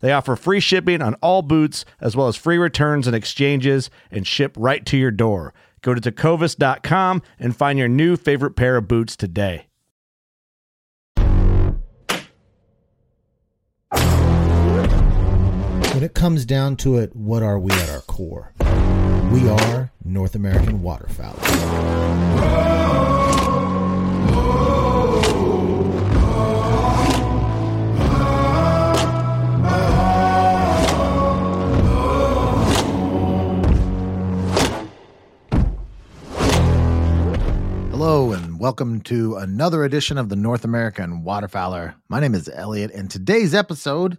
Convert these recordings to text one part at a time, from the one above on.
They offer free shipping on all boots, as well as free returns and exchanges, and ship right to your door. Go to tecovas.com and find your new favorite pair of boots today. When it comes down to it, what are we at our core? We are North American waterfowl. Hello and welcome to another edition of the North American Waterfowler. My name is Elliot, and today's episode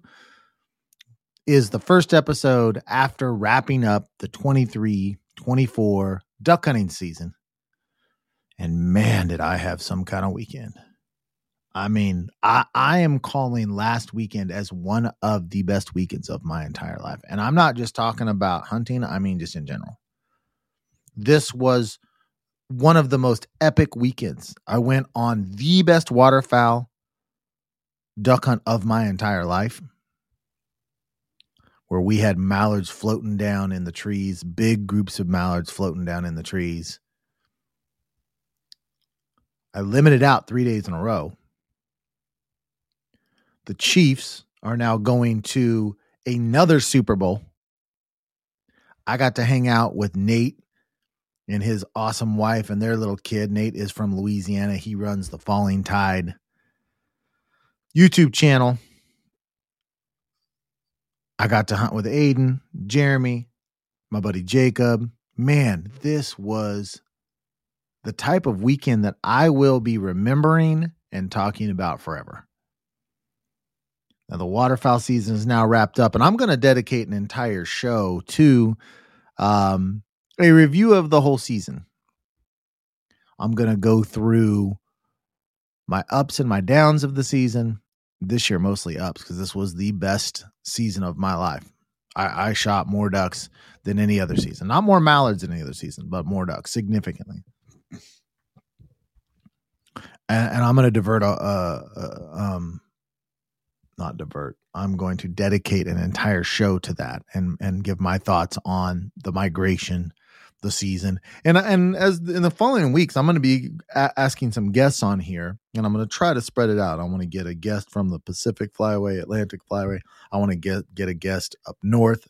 is the first episode after wrapping up the 23 24 duck hunting season. And man, did I have some kind of weekend. I mean, I, I am calling last weekend as one of the best weekends of my entire life. And I'm not just talking about hunting, I mean, just in general. This was one of the most epic weekends. I went on the best waterfowl duck hunt of my entire life where we had mallards floating down in the trees, big groups of mallards floating down in the trees. I limited out three days in a row. The Chiefs are now going to another Super Bowl. I got to hang out with Nate and his awesome wife and their little kid. Nate is from Louisiana. He runs the Falling Tide YouTube channel. I got to hunt with Aiden, Jeremy, my buddy Jacob. Man, this was the type of weekend that I will be remembering and talking about forever. Now, the waterfowl season is now wrapped up, and I'm going to dedicate an entire show to um, a review of the whole season. I'm going to go through my ups and my downs of the season. This year, mostly ups, because this was the best season of my life. I, I shot more ducks than any other season. Not more mallards than any other season, but more ducks significantly. And, and I'm going to divert, a, a, a, um, not divert. I'm going to dedicate an entire show to that and and give my thoughts on the migration the season. And and as in the following weeks, I'm going to be a- asking some guests on here, and I'm going to try to spread it out. I want to get a guest from the Pacific Flyway, Atlantic Flyway. I want to get get a guest up north,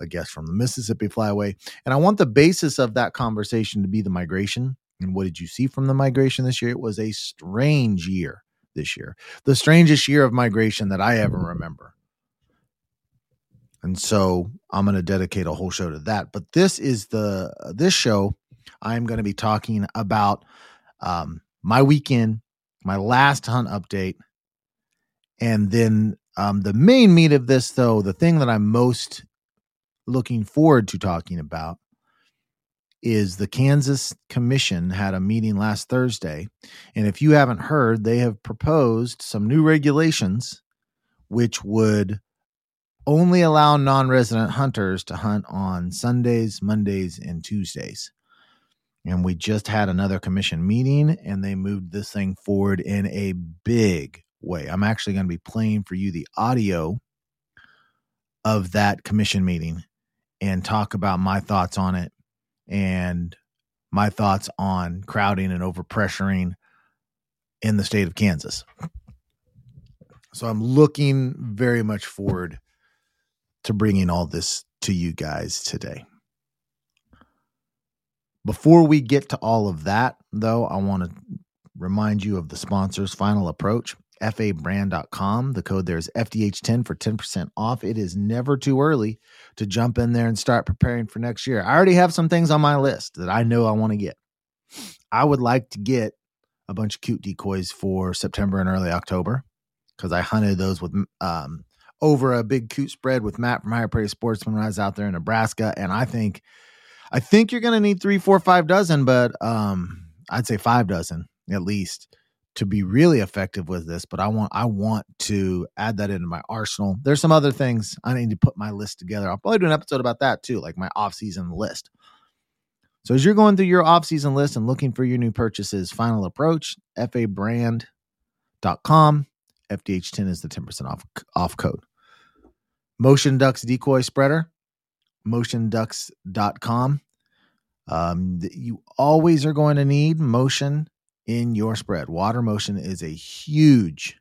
a guest from the Mississippi Flyway, and I want the basis of that conversation to be the migration. And what did you see from the migration this year? It was a strange year this year, the strangest year of migration that I ever remember. And so I'm going to dedicate a whole show to that. But this is the this show I'm going to be talking about um, my weekend, my last hunt update, and then um, the main meat of this, though, the thing that I'm most looking forward to talking about is the Kansas Commission had a meeting last Thursday. And if you haven't heard, they have proposed some new regulations which would only allow non resident hunters to hunt on Sundays, Mondays, and Tuesdays. And we just had another commission meeting and they moved this thing forward in a big way. I'm actually going to be playing for you the audio of that commission meeting and talk about my thoughts on it and my thoughts on crowding and overpressuring in the state of Kansas. So I'm looking very much forward to bringing all this to you guys today. Before we get to all of that, though, I want to remind you of the sponsors' final approach fabrand.com. The code there is FDH10 for 10% off. It is never too early to jump in there and start preparing for next year. I already have some things on my list that I know I want to get. I would like to get a bunch of coot decoys for September and early October because I hunted those with um, over a big coot spread with Matt from Higher Prairie Sportsman when I was out there in Nebraska, and I think I think you're going to need three, four, five dozen, but um, I'd say five dozen at least to be really effective with this, but I want I want to add that into my arsenal. There's some other things I need to put my list together. I'll probably do an episode about that too, like my off-season list. So as you're going through your off-season list and looking for your new purchases, final approach, fabrand.com. FDH10 is the 10% off off code. Motion Ducks decoy spreader, motionducks.com. Um, you always are going to need motion in your spread. Water motion is a huge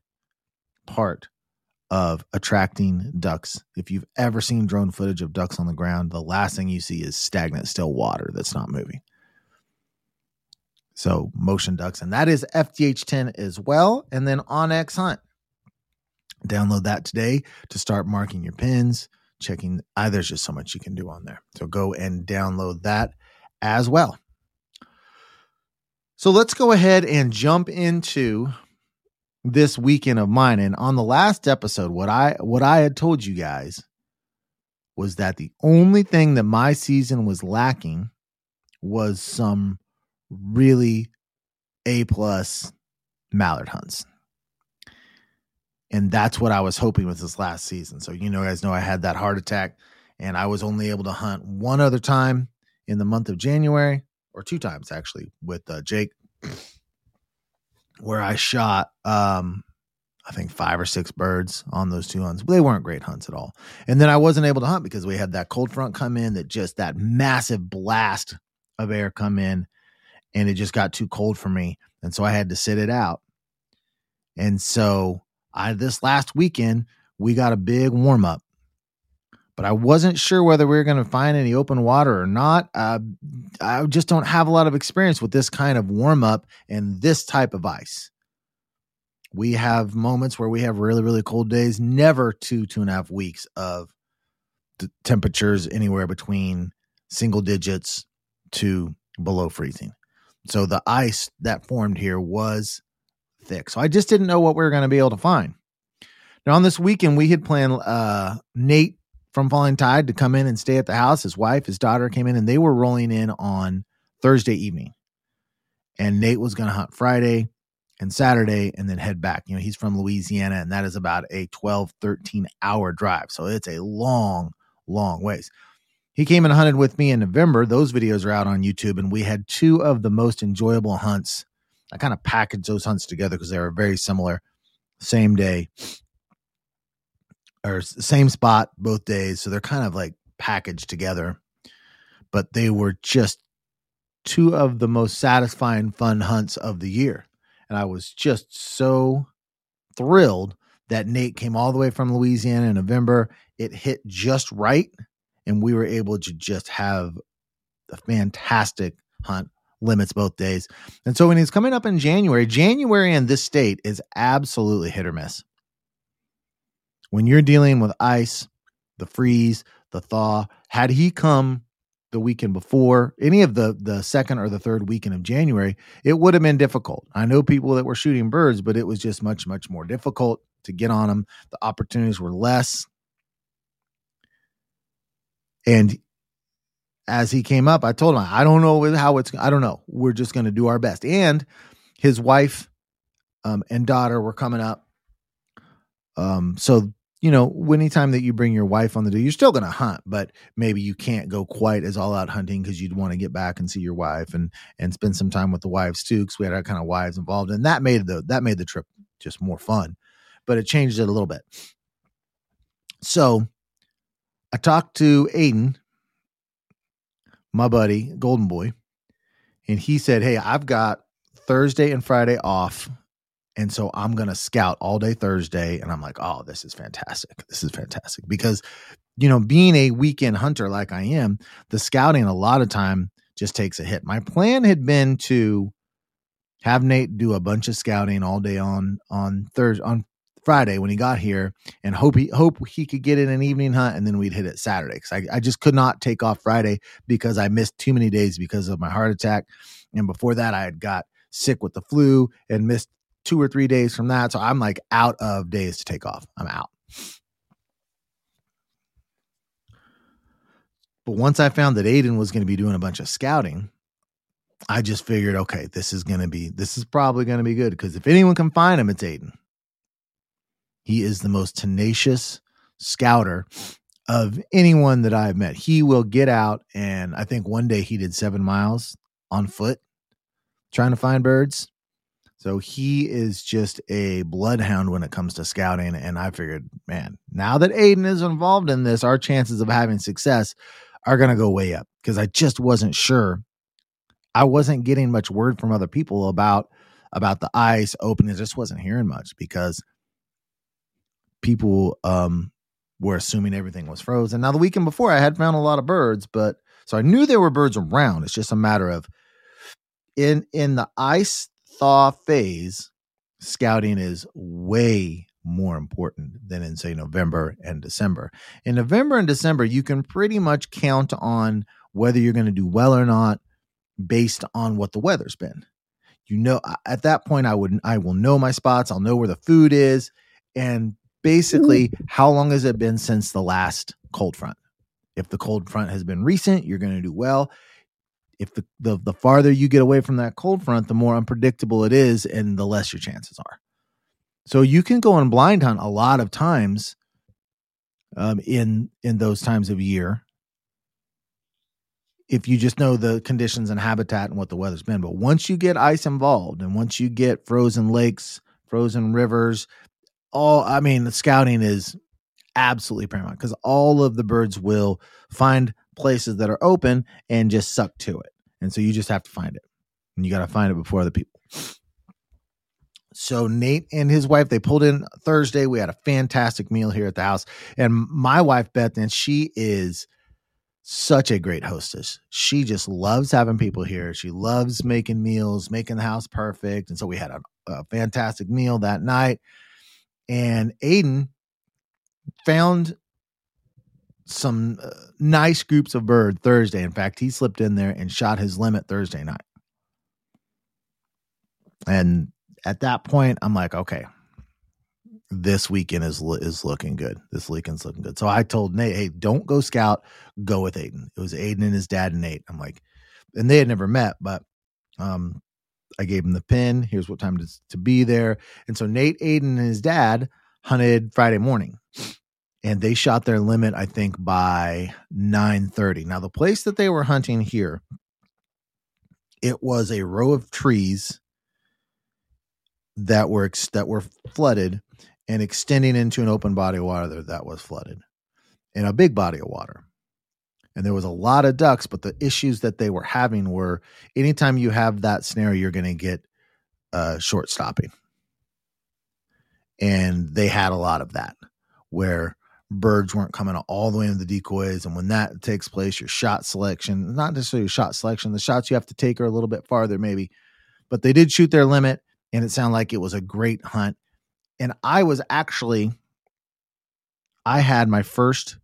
part of attracting ducks. If you've ever seen drone footage of ducks on the ground, the last thing you see is stagnant, still water that's not moving. So, motion ducks, and that is FDH10 as well. And then onX Hunt. Download that today to start marking your pins, checking. Ah, there's just so much you can do on there. So, go and download that as well. So let's go ahead and jump into this weekend of mine. And on the last episode, what I what I had told you guys was that the only thing that my season was lacking was some really A plus mallard hunts. And that's what I was hoping with this last season. So you know guys know I had that heart attack and I was only able to hunt one other time in the month of January or two times actually with uh, Jake, where I shot, um, I think five or six birds on those two hunts. They weren't great hunts at all. And then I wasn't able to hunt because we had that cold front come in that just that massive blast of air come in and it just got too cold for me. And so I had to sit it out. And so I this last weekend we got a big warm up but I wasn't sure whether we were going to find any open water or not. Uh, I just don't have a lot of experience with this kind of warm up and this type of ice. We have moments where we have really, really cold days, never two, two and a half weeks of t- temperatures anywhere between single digits to below freezing. So the ice that formed here was thick. So I just didn't know what we were going to be able to find. Now, on this weekend, we had planned uh, Nate from Falling Tide to come in and stay at the house. His wife, his daughter came in, and they were rolling in on Thursday evening. And Nate was going to hunt Friday and Saturday and then head back. You know, he's from Louisiana, and that is about a 12, 13 hour drive. So it's a long, long ways. He came and hunted with me in November. Those videos are out on YouTube, and we had two of the most enjoyable hunts. I kind of packaged those hunts together because they were very similar. Same day, or same spot both days. So they're kind of like packaged together. But they were just two of the most satisfying fun hunts of the year. And I was just so thrilled that Nate came all the way from Louisiana in November. It hit just right. And we were able to just have a fantastic hunt limits both days. And so when he's coming up in January, January in this state is absolutely hit or miss when you're dealing with ice, the freeze, the thaw, had he come the weekend before any of the the second or the third weekend of January, it would have been difficult. I know people that were shooting birds, but it was just much much more difficult to get on them. The opportunities were less. And as he came up, I told him, I don't know how it's I don't know. We're just going to do our best. And his wife um, and daughter were coming up. Um, so you know, anytime that you bring your wife on the day, you're still going to hunt, but maybe you can't go quite as all out hunting because you'd want to get back and see your wife and and spend some time with the wives too, because we had our kind of wives involved, and that made the that made the trip just more fun. But it changed it a little bit. So I talked to Aiden, my buddy, Golden Boy, and he said, Hey, I've got Thursday and Friday off and so I'm going to scout all day Thursday. And I'm like, oh, this is fantastic. This is fantastic. Because, you know, being a weekend hunter like I am, the scouting a lot of time just takes a hit. My plan had been to have Nate do a bunch of scouting all day on on Thursday on Friday when he got here and hope he hope he could get in an evening hunt and then we'd hit it Saturday. Cause I, I just could not take off Friday because I missed too many days because of my heart attack. And before that I had got sick with the flu and missed two or three days from that. So I'm like out of days to take off. I'm out. But once I found that Aiden was going to be doing a bunch of scouting, I just figured, okay, this is going to be, this is probably going to be good because if anyone can find him, it's Aiden. He is the most tenacious scouter of anyone that I've met. He will get out, and I think one day he did seven miles on foot trying to find birds. So he is just a bloodhound when it comes to scouting. And I figured, man, now that Aiden is involved in this, our chances of having success are going to go way up because I just wasn't sure. I wasn't getting much word from other people about about the ice opening. I just wasn't hearing much because people um, were assuming everything was frozen. Now the weekend before, I had found a lot of birds, but so I knew there were birds around. It's just a matter of in in the ice thaw phase, scouting is way more important than in, say, November and December. In November and December, you can pretty much count on whether you're going to do well or not based on what the weather's been. You know, at that point, I would I will know my spots. I'll know where the food is, and basically, how long has it been since the last cold front? If the cold front has been recent, you're going to do well if the, the the farther you get away from that cold front, the more unpredictable it is, and the less your chances are. So you can go on blind hunt a lot of times um, in in those times of year if you just know the conditions and habitat and what the weather's been. But once you get ice involved, and once you get frozen lakes, frozen rivers, all I mean, the scouting is absolutely paramount because all of the birds will find places that are open and just suck to it. And so you just have to find it. And you got to find it before other people. So Nate and his wife, they pulled in Thursday. We had a fantastic meal here at the house. And my wife, Beth, and she is such a great hostess. She just loves having people here. She loves making meals, making the house perfect. And so we had a, a fantastic meal that night. And Aiden found some uh, nice groups of bird Thursday. In fact, he slipped in there and shot his limit Thursday night. And at that point, I'm like, okay, this weekend is is looking good. This weekend's looking good. So I told Nate, hey, don't go scout, go with Aiden. It was Aiden and his dad and Nate. I'm like, and they had never met, but um, I gave him the pin. Here's what time to, to be there. And so Nate, Aiden, and his dad hunted Friday morning and they shot their limit i think by 9:30 now the place that they were hunting here it was a row of trees that were that were flooded and extending into an open body of water that was flooded and a big body of water and there was a lot of ducks but the issues that they were having were anytime you have that scenario you're going to get uh, short stopping and they had a lot of that where birds weren't coming all the way into the decoys. And when that takes place, your shot selection, not necessarily your shot selection, the shots you have to take are a little bit farther, maybe. But they did shoot their limit, and it sounded like it was a great hunt. And I was actually, I had my first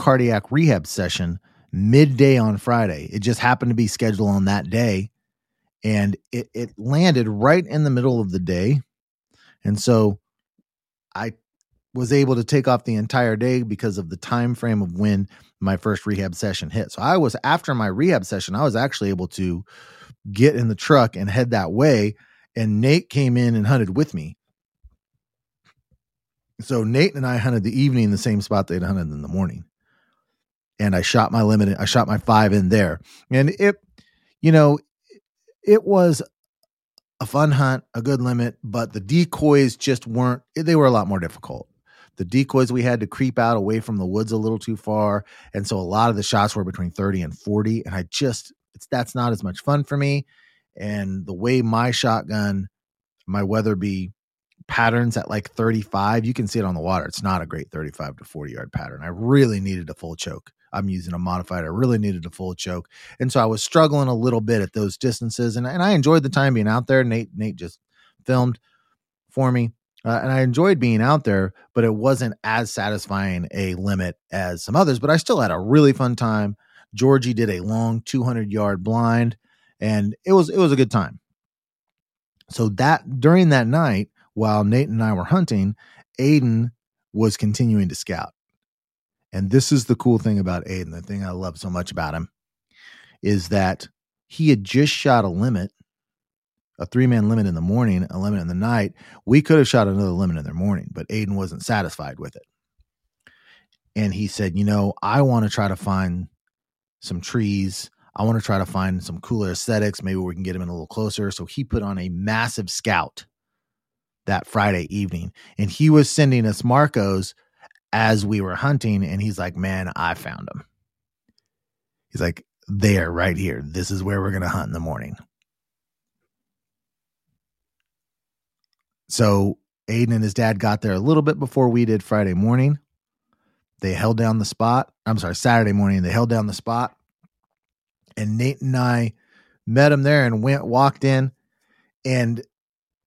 cardiac rehab session midday on Friday. It just happened to be scheduled on that day. And it, it landed right in the middle of the day. And so I was able to take off the entire day because of the time frame of when my first rehab session hit. So I was after my rehab session, I was actually able to get in the truck and head that way. And Nate came in and hunted with me. So Nate and I hunted the evening in the same spot they'd hunted in the morning. And I shot my limit, I shot my five in there. And it, you know, it was a fun hunt, a good limit, but the decoys just weren't, they were a lot more difficult. The decoys we had to creep out away from the woods a little too far. And so a lot of the shots were between 30 and 40. And I just, it's, that's not as much fun for me. And the way my shotgun, my Weatherby patterns at like 35, you can see it on the water. It's not a great 35 to 40 yard pattern. I really needed a full choke. I'm using a modified. I really needed a full choke. And so I was struggling a little bit at those distances. And, and I enjoyed the time being out there. Nate, Nate just filmed for me. Uh, and I enjoyed being out there, but it wasn't as satisfying a limit as some others. But I still had a really fun time. Georgie did a long 200 yard blind, and it was it was a good time. So that during that night, while Nate and I were hunting, Aiden was continuing to scout. And this is the cool thing about Aiden, the thing I love so much about him, is that he had just shot a limit, a three man limit in the morning, a limit in the night. We could have shot another limit in the morning, but Aiden wasn't satisfied with it. And he said, You know, I want to try to find some trees. I want to try to find some cooler aesthetics. Maybe we can get him in a little closer. So he put on a massive scout that Friday evening. And he was sending us Marcos as we were hunting. And he's like, Man, I found them. He's like, There, right here. This is where we're going to hunt in the morning. So Aiden and his dad got there a little bit before we did Friday morning. They held down the spot. I'm sorry, Saturday morning. They held down the spot. And Nate and I met him there and went, walked in. And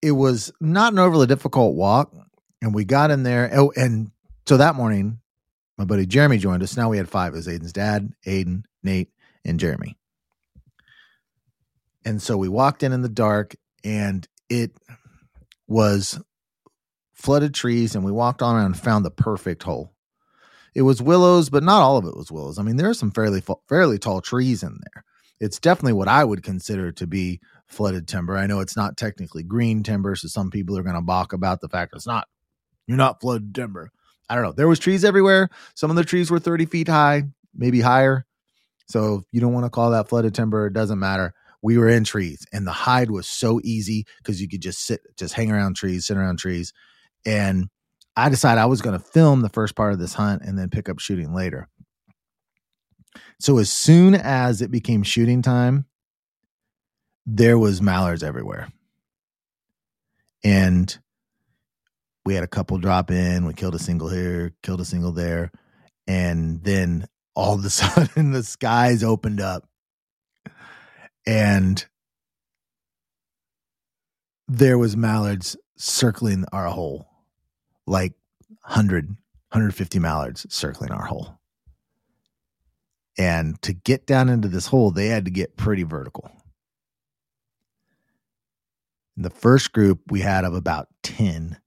it was not an overly difficult walk. And we got in there. Oh, and so that morning, my buddy Jeremy joined us. Now we had five. It was Aiden's dad, Aiden, Nate, and Jeremy. And so we walked in in the dark, and it was flooded trees. And we walked on and found the perfect hole. It was willows, but not all of it was willows. I mean, there are some fairly fairly tall trees in there. It's definitely what I would consider to be flooded timber. I know it's not technically green timber, so some people are going to balk about the fact it's not. You're not flooded timber. I don't know. There was trees everywhere. Some of the trees were 30 feet high, maybe higher. So you don't want to call that flooded timber. It doesn't matter. We were in trees, and the hide was so easy because you could just sit, just hang around trees, sit around trees, and I decided I was going to film the first part of this hunt and then pick up shooting later. So as soon as it became shooting time, there was mallards everywhere. And we had a couple drop in, we killed a single here, killed a single there, and then all of a sudden the skies opened up and there was mallards circling our hole like 100, 150 mallards circling our hole. And to get down into this hole, they had to get pretty vertical. The first group, we had of about 10,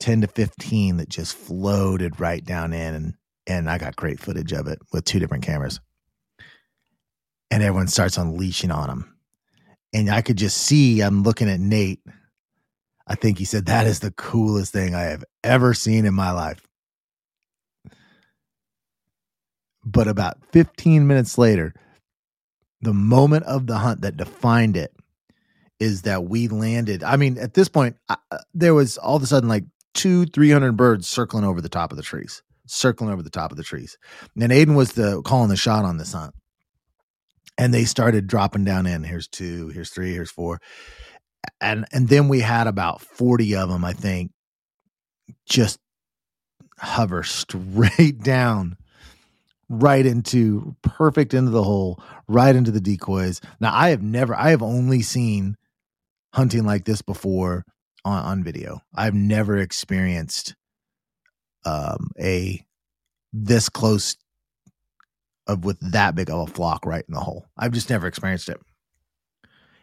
10 to 15 that just floated right down in. And, and I got great footage of it with two different cameras. And everyone starts unleashing on them. And I could just see, I'm looking at Nate I think he said, That is the coolest thing I have ever seen in my life. But about 15 minutes later, the moment of the hunt that defined it is that we landed. I mean, at this point, I, uh, there was all of a sudden like two, 300 birds circling over the top of the trees, circling over the top of the trees. And Aiden was the calling the shot on this hunt. And they started dropping down in. Here's two, here's three, here's four and and then we had about 40 of them i think just hover straight down right into perfect into the hole right into the decoys now i have never i have only seen hunting like this before on, on video i've never experienced um a this close of with that big of a flock right in the hole i've just never experienced it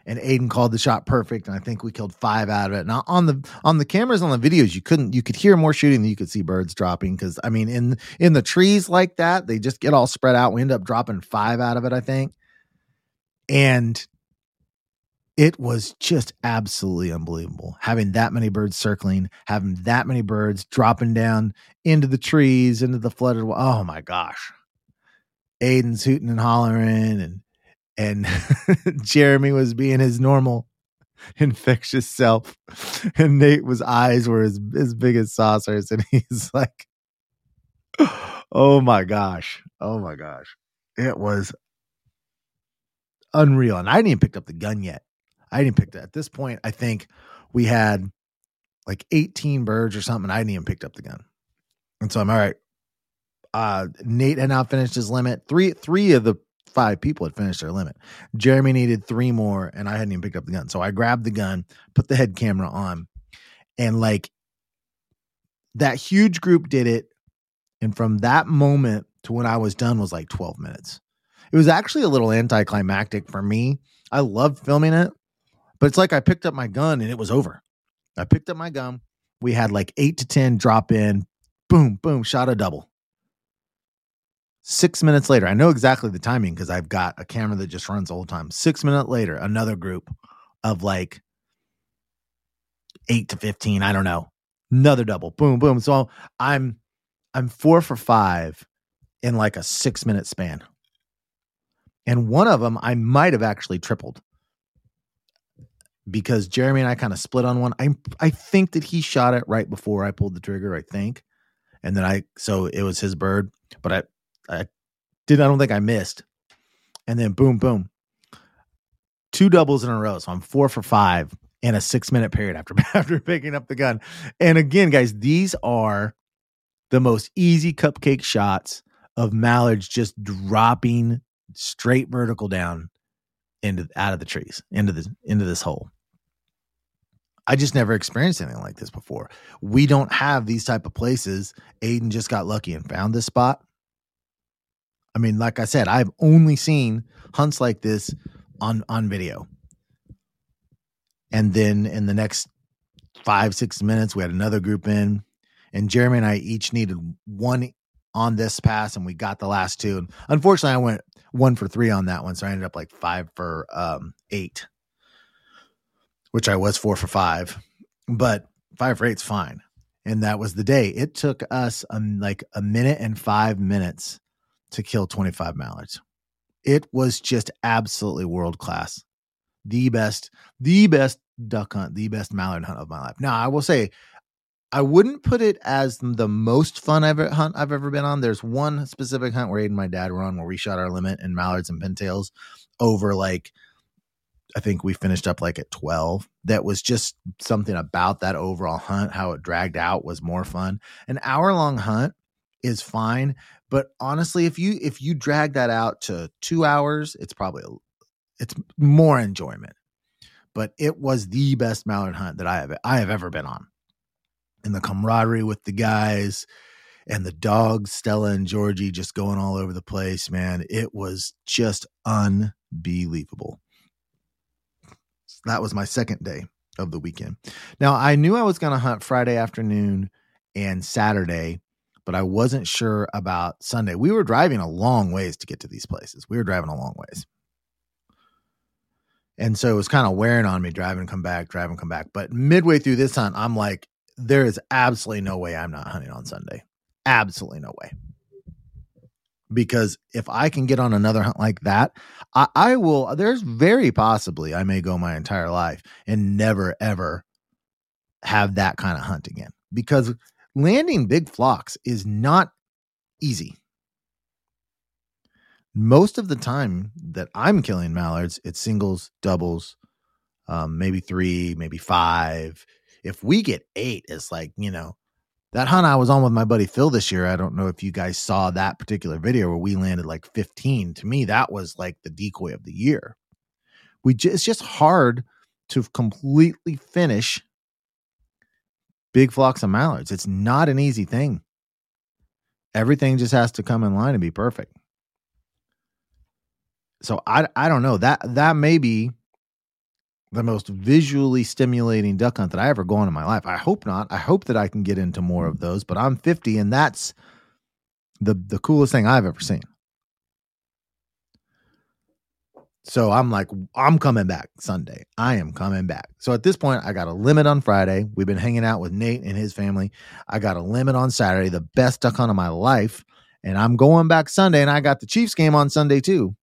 and Aiden called the shot perfect, and I think we killed five out of it. Now on the on the cameras on the videos, you couldn't you could hear more shooting than you could see birds dropping because I mean in in the trees like that, they just get all spread out. We end up dropping five out of it, I think, and it was just absolutely unbelievable having that many birds circling, having that many birds dropping down into the trees, into the flooded. Oh my gosh. Aiden's hooting and hollering and and Jeremy was being his normal infectious self. And Nate was eyes were as, as big as saucers. And he's like, Oh my gosh. Oh my gosh. It was unreal. And I hadn't even up the gun yet. I didn't pick that. At this point, I think we had like 18 birds or something. I hadn't even picked up the gun. And so I'm all right. Uh, Nate had now finished his limit. Three three of the five people had finished their limit. Jeremy needed three more, and I hadn't even picked up the gun. So I grabbed the gun, put the head camera on, and like that huge group did it. And from that moment to when I was done was like 12 minutes. It was actually a little anticlimactic for me. I loved filming it, but it's like I picked up my gun and it was over. I picked up my gun. We had like eight to 10 drop in, boom, boom, shot a double. Six minutes later, I know exactly the timing because I've got a camera that just runs all the time. Six minutes later, another group of like eight to 15, I don't know. Another double, boom, boom. So I'm I'm four for five in like a six minute span. And one of them I might have actually tripled because Jeremy and I kind of split on one. I I think that he shot it right before I pulled the trigger, I think. And then I so it was his bird, but I I did I don't think I missed. And then boom boom. Two doubles in a row. So I'm 4 for 5 in a 6 minute period after after picking up the gun. And again, guys, these are the most easy cupcake shots of mallards just dropping straight vertical down into out of the trees into this into this hole. I just never experienced anything like this before. We don't have these type of places. Aiden just got lucky and found this spot. I mean, like I said, I've only seen hunts like this on on video. And then in the next five, six minutes, we had another group in, and Jeremy and I each needed one on this pass, and we got the last two. And unfortunately, I went one for three on that one, so I ended up like five for um, eight which I was four for five, but five for eight's fine. And that was the day. It took us um, like a minute and five minutes to kill 25 mallards. It was just absolutely world class. The best, the best duck hunt, the best mallard hunt of my life. Now, I will say, I wouldn't put it as the most fun ever hunt I've ever been on. There's one specific hunt where Aiden and my dad were on where we shot our limit in mallards and pintails over like I think we finished up like at 12. That was just something about that overall hunt, how it dragged out was more fun. An hour long hunt is fine, but honestly, if you if you drag that out to 2 hours, it's probably it's more enjoyment. But it was the best mallard hunt that I have I have ever been on. And the camaraderie with the guys and the dogs, Stella and Georgie just going all over the place, man. It was just unbelievable that was my second day of the weekend. Now, I knew I was going to hunt Friday afternoon and Saturday, but I wasn't sure about Sunday. We were driving a long ways to get to these places. We were driving a long ways. And so it was kind of wearing on me driving, come back, driving, come back. But midway through this hunt, I'm like, there is absolutely no way I'm not hunting on Sunday. Absolutely no way because if I can get on another hunt like that, I, I, will. There's very possibly I may go my entire life and never ever have that kind of hunt again because landing big flocks is not easy. Most of the time that I'm killing mallards, it's singles, doubles, um, maybe three, maybe five. If we get eight, it's like, you know, that hunt I was on with my buddy Phil this year. I don't know if you guys saw that particular video where we landed like 15. To me, that was like the decoy of the year. We just, it's just hard to completely finish big flocks of mallards. It's not an easy thing. Everything just has to come in line and be perfect. So I I don't know that that may be the most visually stimulating duck hunt that I ever go on in my life. I hope not. I hope that I can get into more of those, but I'm 50 and that's the the coolest thing I've ever seen. So I'm like, I'm coming back Sunday. I am coming back. So at this point, I got a limit on Friday. We've been hanging out with Nate and his family. I got a limit on Saturday, the best duck hunt of my life. And I'm going back Sunday, and I got the Chiefs game on Sunday too.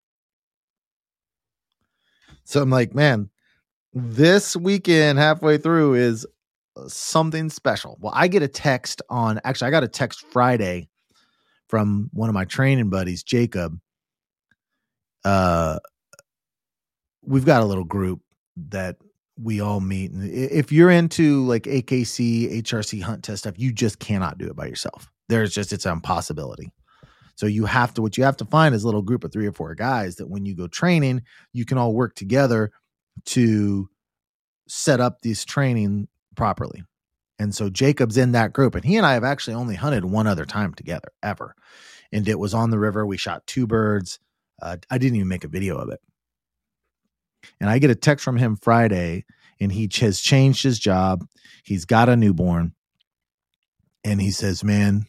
So I'm like, man, this weekend halfway through is uh, something special. Well, I get a text on actually, I got a text Friday from one of my training buddies, Jacob. Uh, we've got a little group that we all meet. And if you're into like AKC, HRC hunt test stuff, you just cannot do it by yourself. There's just, it's an impossibility. So you have to, what you have to find is a little group of three or four guys that when you go training, you can all work together to set up this training properly. And so Jacob's in that group, and he and I have actually only hunted one other time together ever. And it was on the river. We shot two birds. Uh, I didn't even make a video of it. And I get a text from him Friday, and he has changed his job. He's got a newborn. And he says, Man,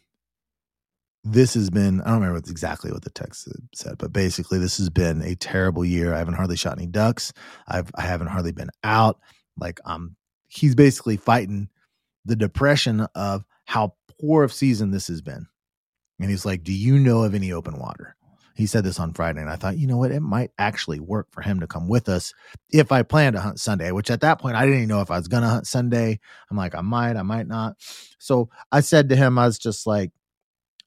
this has been, I don't remember exactly what the text said, but basically, this has been a terrible year. I haven't hardly shot any ducks. I've, I haven't hardly been out. Like, I'm, he's basically fighting the depression of how poor of season this has been. And he's like, Do you know of any open water? He said this on Friday, and I thought, you know what, it might actually work for him to come with us if I plan to hunt Sunday, which at that point I didn't even know if I was gonna hunt Sunday. I'm like, I might, I might not. So I said to him, I was just like,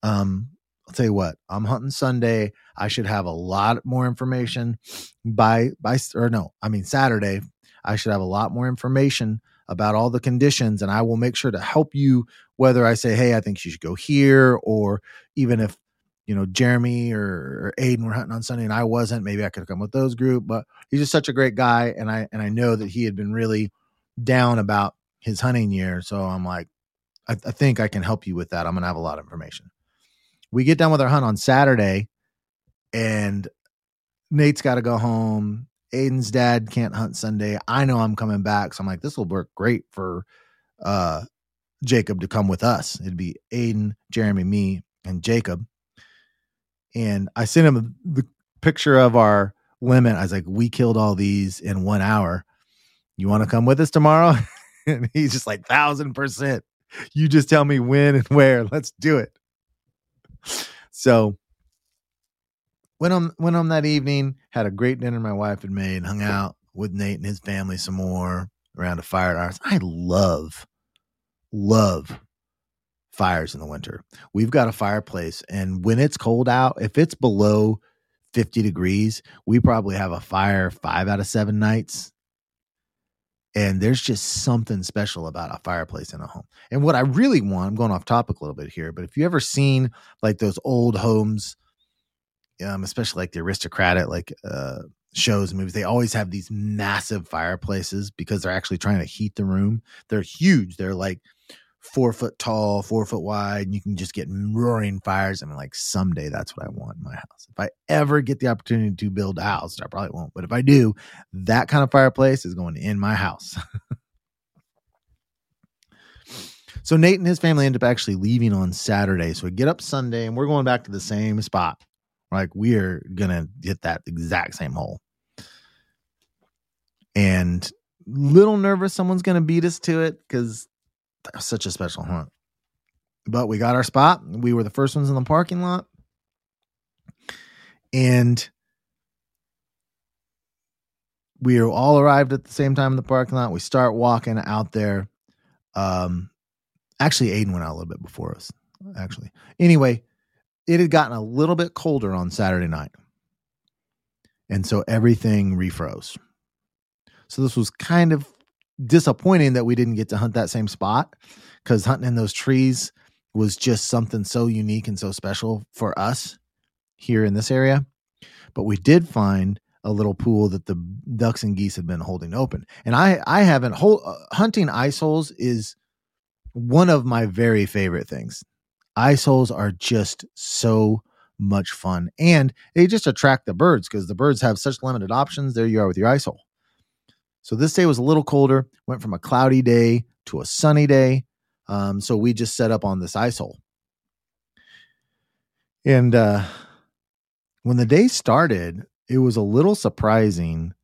um, I'll tell you what, I'm hunting Sunday. I should have a lot more information by by or no, I mean Saturday. I should have a lot more information about all the conditions and I will make sure to help you whether I say, "Hey, I think you should go here," or even if you know, Jeremy or, or Aiden were hunting on Sunday and I wasn't, maybe I could have come with those group. But he's just such a great guy, and I and I know that he had been really down about his hunting year. So I'm like, I, I think I can help you with that. I'm gonna have a lot of information. We get done with our hunt on Saturday, and Nate's got to go home. Aiden's dad can't hunt Sunday. I know I'm coming back, so I'm like, this will work great for uh Jacob to come with us. It'd be Aiden, Jeremy, me, and Jacob and I sent him the picture of our limit. I was like, "We killed all these in one hour. You want to come with us tomorrow?" and he's just like, thousand percent. You just tell me when and where. Let's do it. So went on went on that evening, had a great dinner my wife had made, hung out with Nate and his family some more around a fire at ours. I love, love fires in the winter. We've got a fireplace, and when it's cold out, if it's below 50 degrees, we probably have a fire five out of seven nights. And there's just something special about a fireplace in a home. And what I really want, I'm going off topic a little bit here, but if you ever seen like those old homes, um, especially like the aristocratic like uh, shows and movies, they always have these massive fireplaces because they're actually trying to heat the room. They're huge. They're like four foot tall, four foot wide, and you can just get roaring fires. I mean, like someday that's what I want in my house. If I ever get the opportunity to build a house, I probably won't, but if I do, that kind of fireplace is going in my house. so Nate and his family end up actually leaving on Saturday. So we get up Sunday and we're going back to the same spot. Like we're gonna hit that exact same hole. And little nervous someone's gonna beat us to it because such a special hunt. But we got our spot. We were the first ones in the parking lot. And we all arrived at the same time in the parking lot. We start walking out there. Um, actually, Aiden went out a little bit before us. Actually, anyway, it had gotten a little bit colder on Saturday night, and so everything refroze. So this was kind of disappointing that we didn't get to hunt that same spot because hunting in those trees was just something so unique and so special for us here in this area. But we did find a little pool that the ducks and geese had been holding open. And I I haven't hold, uh, hunting ice holes is one of my very favorite things. Ice holes are just so much fun and they just attract the birds because the birds have such limited options. There you are with your ice hole. So this day was a little colder, went from a cloudy day to a sunny day. Um, so we just set up on this ice hole. And uh, when the day started, it was a little surprising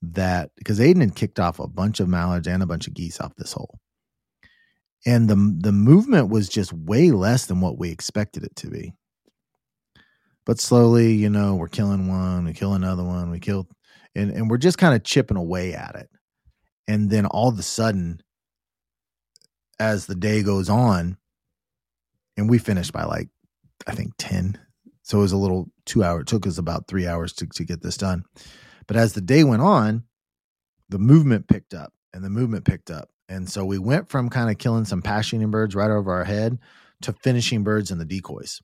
that because Aiden had kicked off a bunch of mallards and a bunch of geese off this hole. And the the movement was just way less than what we expected it to be. But slowly, you know, we're killing one, we kill another one, we kill and, and we're just kind of chipping away at it. And then all of a sudden, as the day goes on, and we finished by like, I think 10. So it was a little two hour. It took us about three hours to, to get this done. But as the day went on, the movement picked up and the movement picked up. And so we went from kind of killing some pass shooting birds right over our head to finishing birds in the decoys.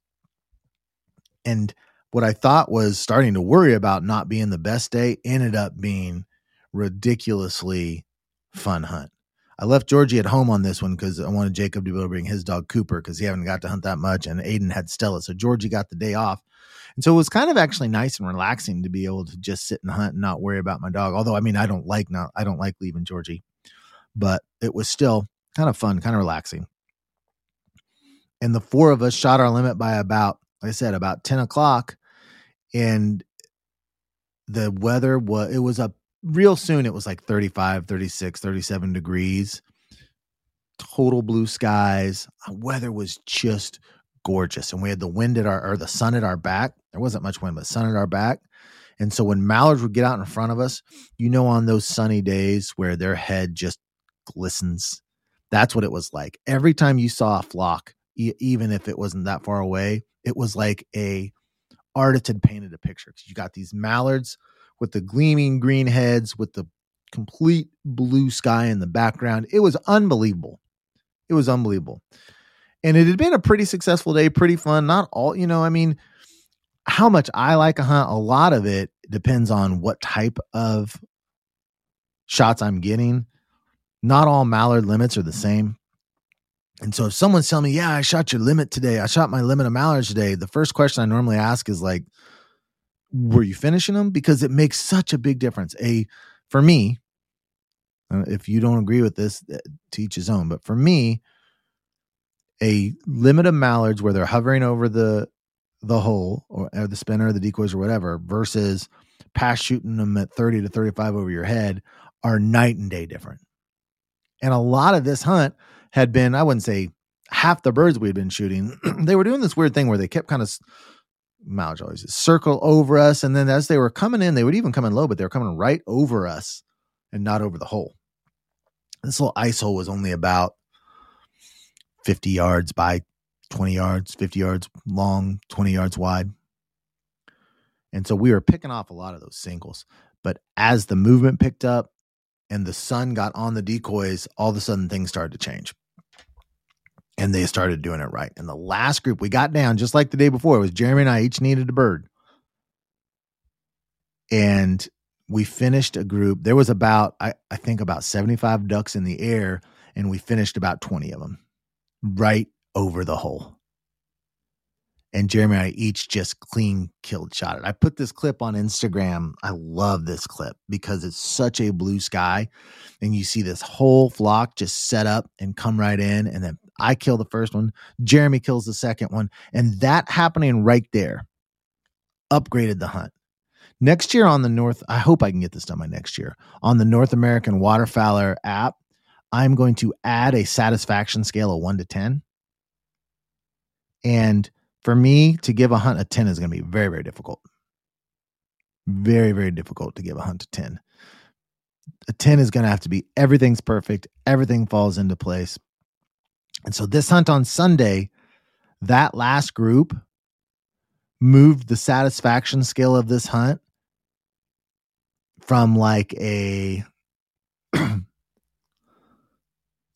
And what I thought was starting to worry about not being the best day ended up being ridiculously fun hunt. I left Georgie at home on this one because I wanted Jacob to be able to bring his dog Cooper because he haven't got to hunt that much, and Aiden had Stella, so Georgie got the day off, and so it was kind of actually nice and relaxing to be able to just sit and hunt and not worry about my dog. Although I mean, I don't like not I don't like leaving Georgie, but it was still kind of fun, kind of relaxing. And the four of us shot our limit by about, like I said, about ten o'clock, and the weather was it was a real soon it was like 35 36 37 degrees. Total blue skies weather was just gorgeous and we had the wind at our or the sun at our back. There wasn't much wind but sun at our back. And so when mallards would get out in front of us you know on those sunny days where their head just glistens that's what it was like. Every time you saw a flock e- even if it wasn't that far away it was like a artist had painted a picture because you got these mallards with the gleaming green heads with the complete blue sky in the background. It was unbelievable. It was unbelievable. And it had been a pretty successful day, pretty fun. Not all, you know, I mean, how much I like a hunt, a lot of it depends on what type of shots I'm getting. Not all mallard limits are the same. And so if someone's telling me, yeah, I shot your limit today, I shot my limit of mallards today, the first question I normally ask is like, were you finishing them? Because it makes such a big difference. A for me, uh, if you don't agree with this, uh, teach his own. But for me, a limit of mallards where they're hovering over the the hole or, or the spinner or the decoys or whatever versus pass shooting them at 30 to 35 over your head are night and day different. And a lot of this hunt had been, I wouldn't say half the birds we had been shooting, they were doing this weird thing where they kept kind of Mount always circle over us. And then as they were coming in, they would even come in low, but they were coming right over us and not over the hole. This little ice hole was only about 50 yards by 20 yards, 50 yards long, 20 yards wide. And so we were picking off a lot of those singles. But as the movement picked up and the sun got on the decoys, all of a sudden things started to change and they started doing it right. And the last group we got down, just like the day before, it was Jeremy and I each needed a bird. And we finished a group. There was about, I, I think, about 75 ducks in the air, and we finished about 20 of them right over the hole. And Jeremy and I each just clean killed shot it. I put this clip on Instagram. I love this clip because it's such a blue sky. And you see this whole flock just set up and come right in. And then I kill the first one, Jeremy kills the second one, and that happening right there upgraded the hunt. Next year on the North, I hope I can get this done by next year on the North American Waterfowler app. I'm going to add a satisfaction scale of one to 10. And for me to give a hunt a 10 is going to be very, very difficult. Very, very difficult to give a hunt a 10. A 10 is going to have to be everything's perfect, everything falls into place. And so this hunt on Sunday, that last group moved the satisfaction scale of this hunt from like a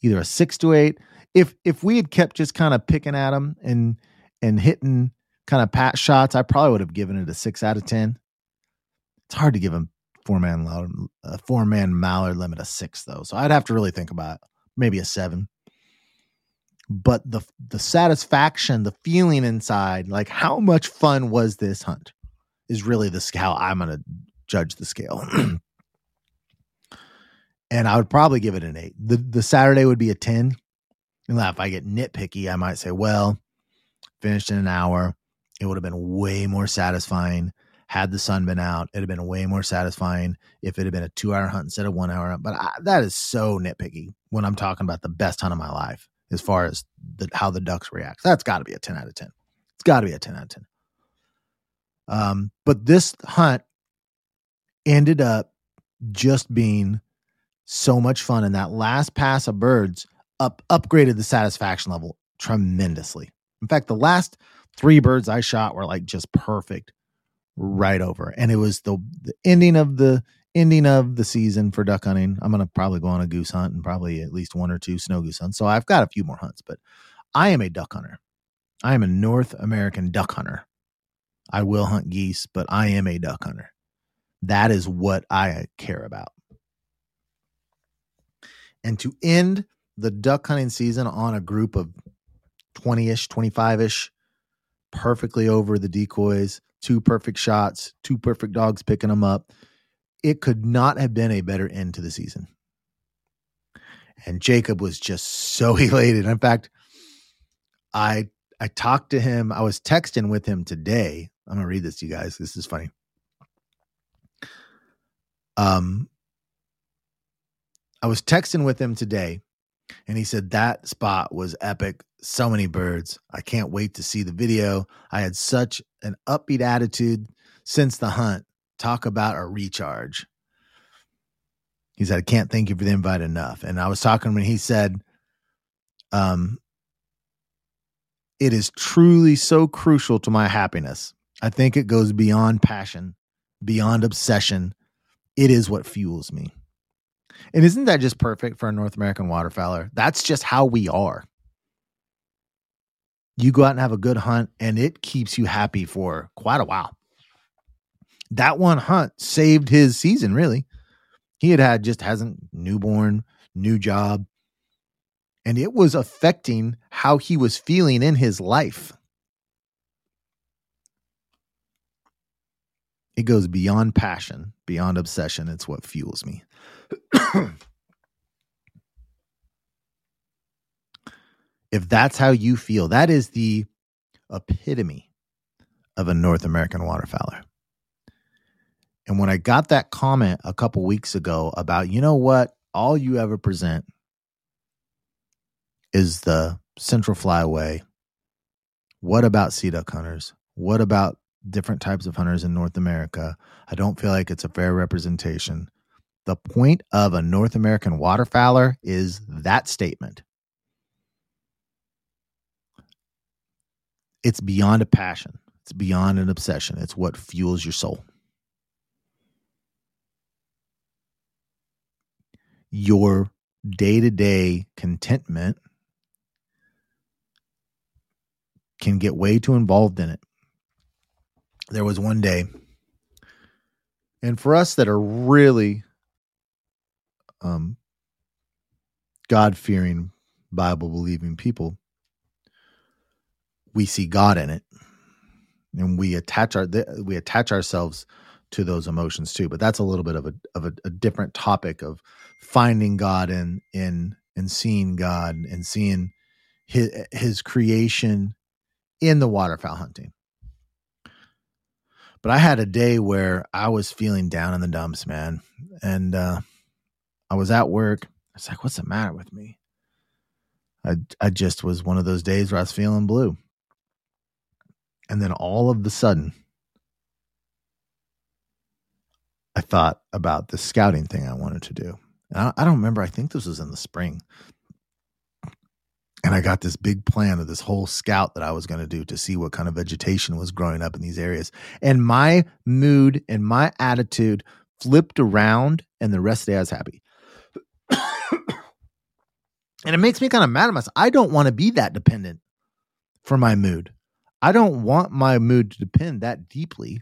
either a six to eight. If if we had kept just kind of picking at them and and hitting kind of pat shots, I probably would have given it a six out of ten. It's hard to give a four man a uh, four man mallard limit a six though, so I'd have to really think about it. maybe a seven but the the satisfaction, the feeling inside, like how much fun was this hunt, is really the scale I'm going to judge the scale. and I would probably give it an eight. The the Saturday would be a ten. And if I get nitpicky, I might say, well, finished in an hour. It would have been way more satisfying had the sun been out. It'd have been way more satisfying if it had been a two hour hunt instead of one hour hunt. But I, that is so nitpicky when I'm talking about the best hunt of my life as far as the, how the ducks react. That's got to be a 10 out of 10. It's got to be a 10 out of 10. Um, but this hunt ended up just being so much fun. And that last pass of birds up upgraded the satisfaction level tremendously. In fact, the last three birds I shot were like just perfect right over. And it was the, the ending of the ending of the season for duck hunting. I'm gonna probably go on a goose hunt and probably at least one or two snow goose hunts. So I've got a few more hunts, but I am a duck hunter. I am a North American duck hunter. I will hunt geese, but I am a duck hunter. That is what I care about. And to end the duck hunting season on a group of 20 ish, 25 ish, perfectly over the decoys, two perfect shots, two perfect dogs picking them up. It could not have been a better end to the season. And Jacob was just so elated. In fact, I I talked to him. I was texting with him today. I'm gonna read this to you guys. This is funny. Um, I was texting with him today, and he said that spot was epic. So many birds. I can't wait to see the video. I had such an upbeat attitude since the hunt. Talk about a recharge. He said, I can't thank you for the invite enough. And I was talking when he said, um, it is truly so crucial to my happiness. I think it goes beyond passion, beyond obsession. It is what fuels me. And isn't that just perfect for a North American waterfowler? That's just how we are. You go out and have a good hunt, and it keeps you happy for quite a while. That one hunt saved his season, really. He had had just hasn't newborn, new job, and it was affecting how he was feeling in his life. It goes beyond passion, beyond obsession. It's what fuels me. if that's how you feel, that is the epitome of a North American waterfowler. And when I got that comment a couple weeks ago about, you know what, all you ever present is the Central Flyway. What about sea duck hunters? What about different types of hunters in North America? I don't feel like it's a fair representation. The point of a North American waterfowler is that statement. It's beyond a passion, it's beyond an obsession. It's what fuels your soul. Your day to day contentment can get way too involved in it. There was one day, and for us that are really um, God fearing, Bible believing people, we see God in it, and we attach our we attach ourselves to those emotions too. But that's a little bit of a of a, a different topic of finding God in in and seeing God and seeing his his creation in the waterfowl hunting. But I had a day where I was feeling down in the dumps, man, and uh, I was at work. I was like, what's the matter with me? I, I just was one of those days where I was feeling blue. And then all of the sudden, I thought about the scouting thing I wanted to do. And I, I don't remember. I think this was in the spring. And I got this big plan of this whole scout that I was going to do to see what kind of vegetation was growing up in these areas. And my mood and my attitude flipped around, and the rest of the day I was happy and it makes me kind of mad at myself. I don't want to be that dependent for my mood. I don't want my mood to depend that deeply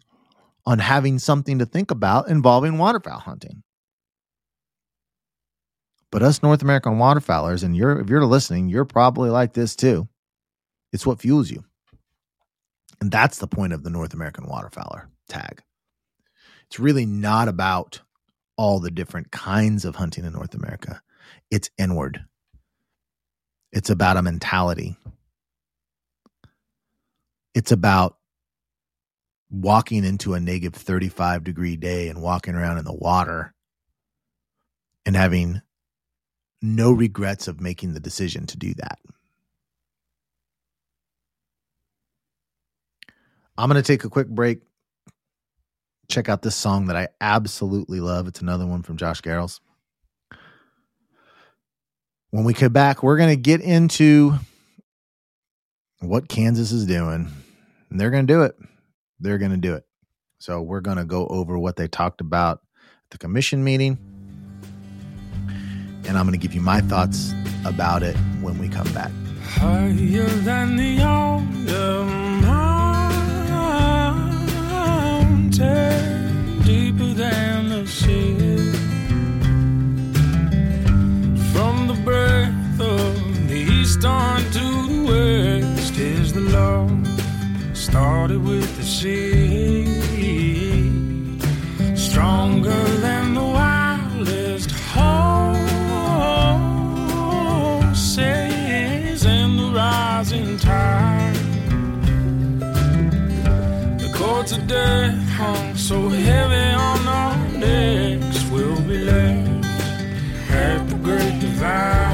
on having something to think about involving waterfowl hunting. But us North American waterfowlers, and you're if you're listening, you're probably like this too. It's what fuels you. And that's the point of the North American waterfowler tag. It's really not about all the different kinds of hunting in North America. It's inward. It's about a mentality. It's about walking into a negative 35 degree day and walking around in the water and having no regrets of making the decision to do that. I'm going to take a quick break. Check out this song that I absolutely love. It's another one from Josh Garrels. When we come back, we're going to get into what Kansas is doing. And they're going to do it. They're going to do it. So we're going to go over what they talked about at the commission meeting. And I'm going to give you my thoughts about it when we come back. Higher than the mountain, deeper than the sea. From the breath of the east on to the west is the love started with the sea. Stronger than the wildest horses in the rising tide. The cords of death hung so heavy on our necks, we'll be left at the great divide.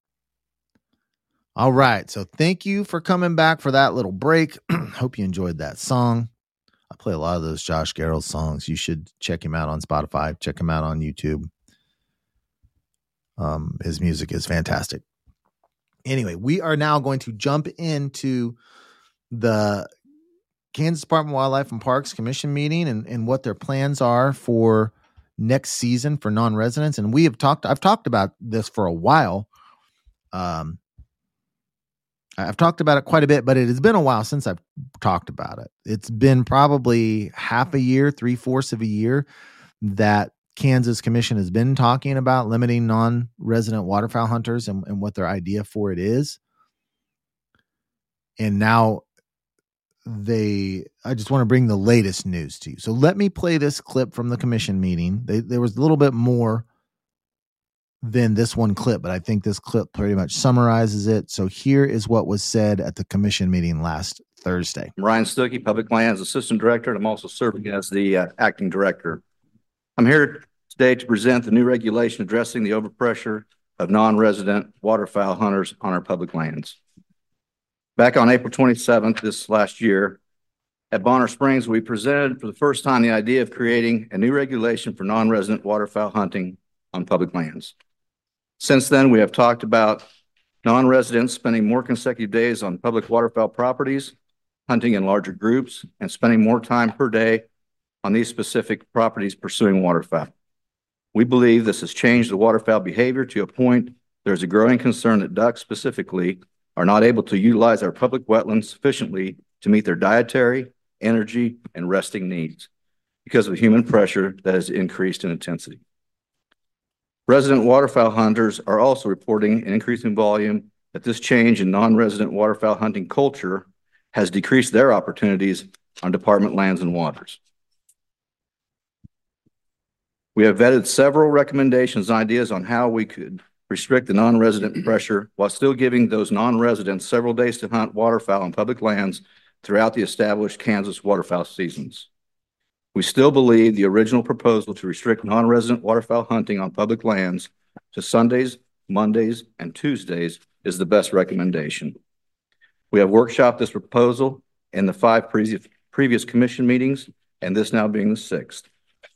All right. So thank you for coming back for that little break. Hope you enjoyed that song. I play a lot of those Josh Garrels songs. You should check him out on Spotify, check him out on YouTube. Um, his music is fantastic. Anyway, we are now going to jump into the Kansas Department of Wildlife and Parks Commission meeting and, and what their plans are for next season for non-residents. And we have talked, I've talked about this for a while. Um, I've talked about it quite a bit, but it has been a while since I've talked about it. It's been probably half a year, three fourths of a year that Kansas Commission has been talking about limiting non resident waterfowl hunters and, and what their idea for it is. And now they, I just want to bring the latest news to you. So let me play this clip from the commission meeting. They, there was a little bit more than this one clip, but I think this clip pretty much summarizes it. So here is what was said at the commission meeting last Thursday. I'm Ryan Stuckey, Public Lands Assistant Director, and I'm also serving as the uh, Acting Director. I'm here today to present the new regulation addressing the overpressure of non-resident waterfowl hunters on our public lands. Back on April 27th, this last year, at Bonner Springs, we presented for the first time the idea of creating a new regulation for non-resident waterfowl hunting on public lands. Since then, we have talked about non-residents spending more consecutive days on public waterfowl properties, hunting in larger groups, and spending more time per day on these specific properties pursuing waterfowl. We believe this has changed the waterfowl behavior to a point there's a growing concern that ducks specifically are not able to utilize our public wetlands sufficiently to meet their dietary, energy, and resting needs because of human pressure that has increased in intensity. Resident waterfowl hunters are also reporting an increasing volume that this change in non-resident waterfowl hunting culture has decreased their opportunities on department lands and waters. We have vetted several recommendations and ideas on how we could restrict the non-resident pressure while still giving those non-residents several days to hunt waterfowl on public lands throughout the established Kansas waterfowl seasons. We still believe the original proposal to restrict non-resident waterfowl hunting on public lands to Sundays, Mondays, and Tuesdays is the best recommendation. We have workshopped this proposal in the five previous, previous commission meetings, and this now being the sixth.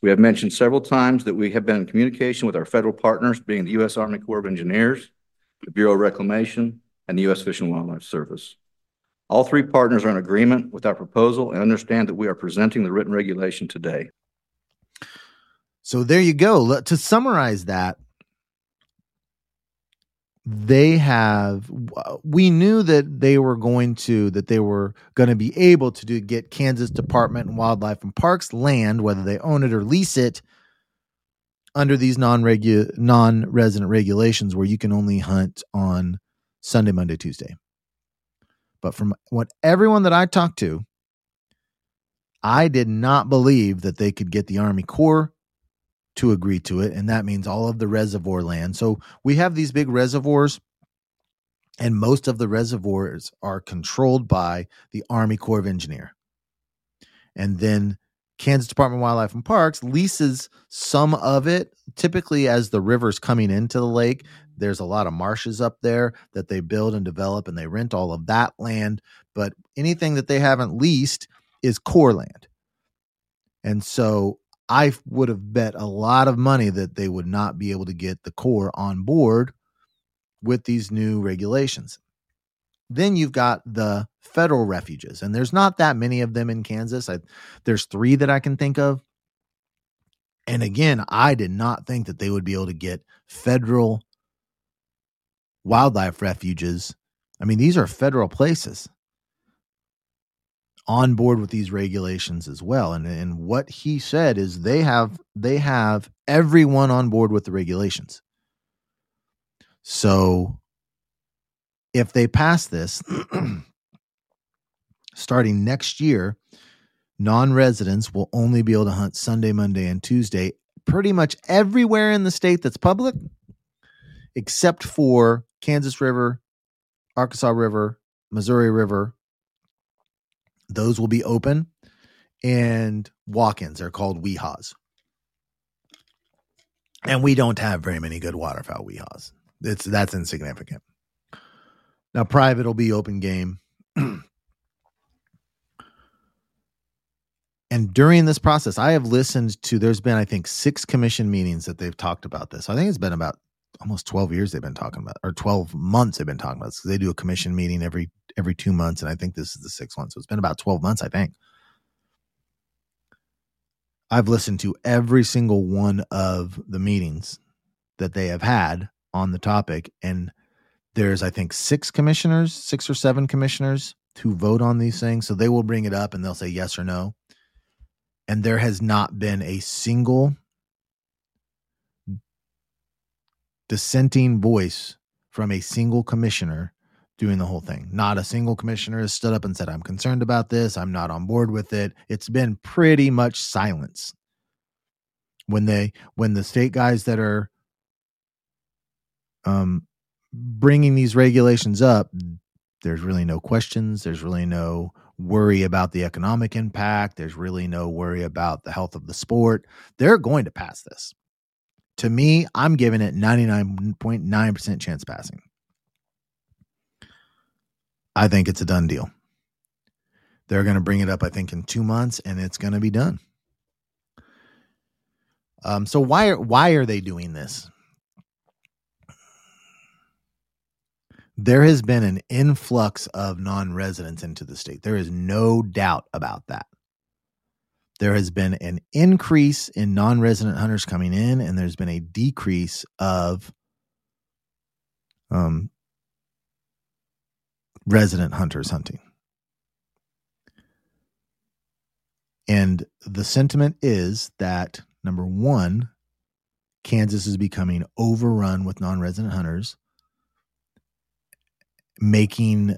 We have mentioned several times that we have been in communication with our federal partners, being the U.S. Army Corps of Engineers, the Bureau of Reclamation, and the U.S. Fish and Wildlife Service. All three partners are in agreement with our proposal and understand that we are presenting the written regulation today. So there you go. To summarize that, they have we knew that they were going to that they were going to be able to do get Kansas Department and Wildlife and Parks land whether they own it or lease it under these non-regu non-resident regulations where you can only hunt on Sunday, Monday, Tuesday. But from what everyone that I talked to, I did not believe that they could get the Army Corps to agree to it. And that means all of the reservoir land. So we have these big reservoirs, and most of the reservoirs are controlled by the Army Corps of Engineer. And then Kansas Department of Wildlife and Parks leases some of it, typically as the river's coming into the lake. There's a lot of marshes up there that they build and develop, and they rent all of that land. But anything that they haven't leased is Corps land. And so I would have bet a lot of money that they would not be able to get the Corps on board with these new regulations. Then you've got the federal refuges, and there's not that many of them in Kansas. I, there's three that I can think of. And again, I did not think that they would be able to get federal wildlife refuges. I mean, these are federal places on board with these regulations as well. And and what he said is they have they have everyone on board with the regulations. So if they pass this starting next year, non-residents will only be able to hunt Sunday, Monday and Tuesday pretty much everywhere in the state that's public except for Kansas River, Arkansas River, Missouri River, those will be open and walk-ins They're called WIHAs. And we don't have very many good waterfowl WIHAs. It's that's insignificant. Now private will be open game. and during this process, I have listened to there's been I think 6 commission meetings that they've talked about this. I think it's been about almost 12 years they've been talking about or 12 months they've been talking about this they do a commission meeting every every two months and i think this is the sixth one. So it's been about 12 months i think. I've listened to every single one of the meetings that they have had on the topic and there's i think six commissioners six or seven commissioners who vote on these things. So they will bring it up and they'll say yes or no and there has not been a single dissenting voice from a single commissioner doing the whole thing. Not a single commissioner has stood up and said, I'm concerned about this. I'm not on board with it. It's been pretty much silence. When they, when the state guys that are um, bringing these regulations up, there's really no questions. There's really no worry about the economic impact. There's really no worry about the health of the sport. They're going to pass this to me, I'm giving it 99.9% chance passing. I think it's a done deal. They're going to bring it up, I think, in two months, and it's going to be done. Um, so why why are they doing this? There has been an influx of non-residents into the state. There is no doubt about that there has been an increase in non resident hunters coming in, and there's been a decrease of um, resident hunters hunting. And the sentiment is that number one, Kansas is becoming overrun with non resident hunters. Making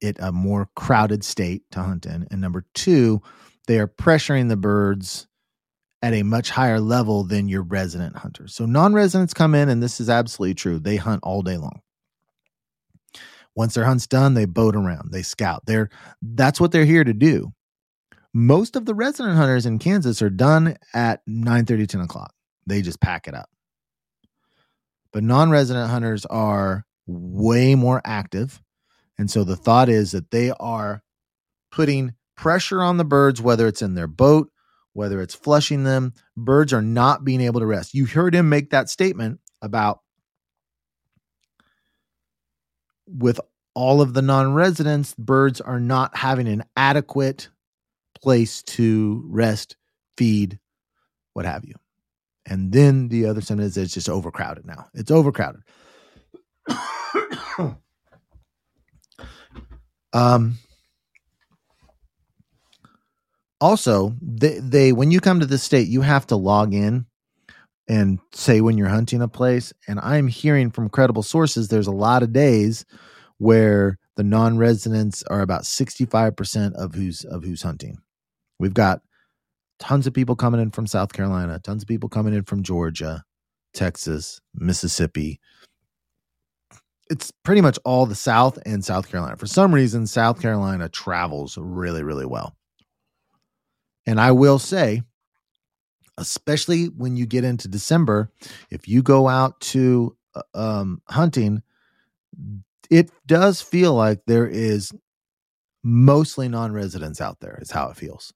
it a more crowded state to hunt in. And number two, they are pressuring the birds at a much higher level than your resident hunters. So non residents come in, and this is absolutely true. They hunt all day long. Once their hunt's done, they boat around, they scout. They're that's what they're here to do. Most of the resident hunters in Kansas are done at 9 30, 10 o'clock. They just pack it up. But non resident hunters are way more active. And so the thought is that they are putting pressure on the birds, whether it's in their boat, whether it's flushing them. Birds are not being able to rest. You heard him make that statement about with all of the non residents, birds are not having an adequate place to rest, feed, what have you. And then the other sentence is it's just overcrowded now. It's overcrowded. Um, also, they, they when you come to the state, you have to log in and say when you're hunting a place. And I'm hearing from credible sources there's a lot of days where the non-residents are about 65% of who's of who's hunting. We've got tons of people coming in from South Carolina, tons of people coming in from Georgia, Texas, Mississippi. It's pretty much all the South and South Carolina. For some reason, South Carolina travels really, really well. And I will say, especially when you get into December, if you go out to uh, um, hunting, it does feel like there is mostly non residents out there, is how it feels.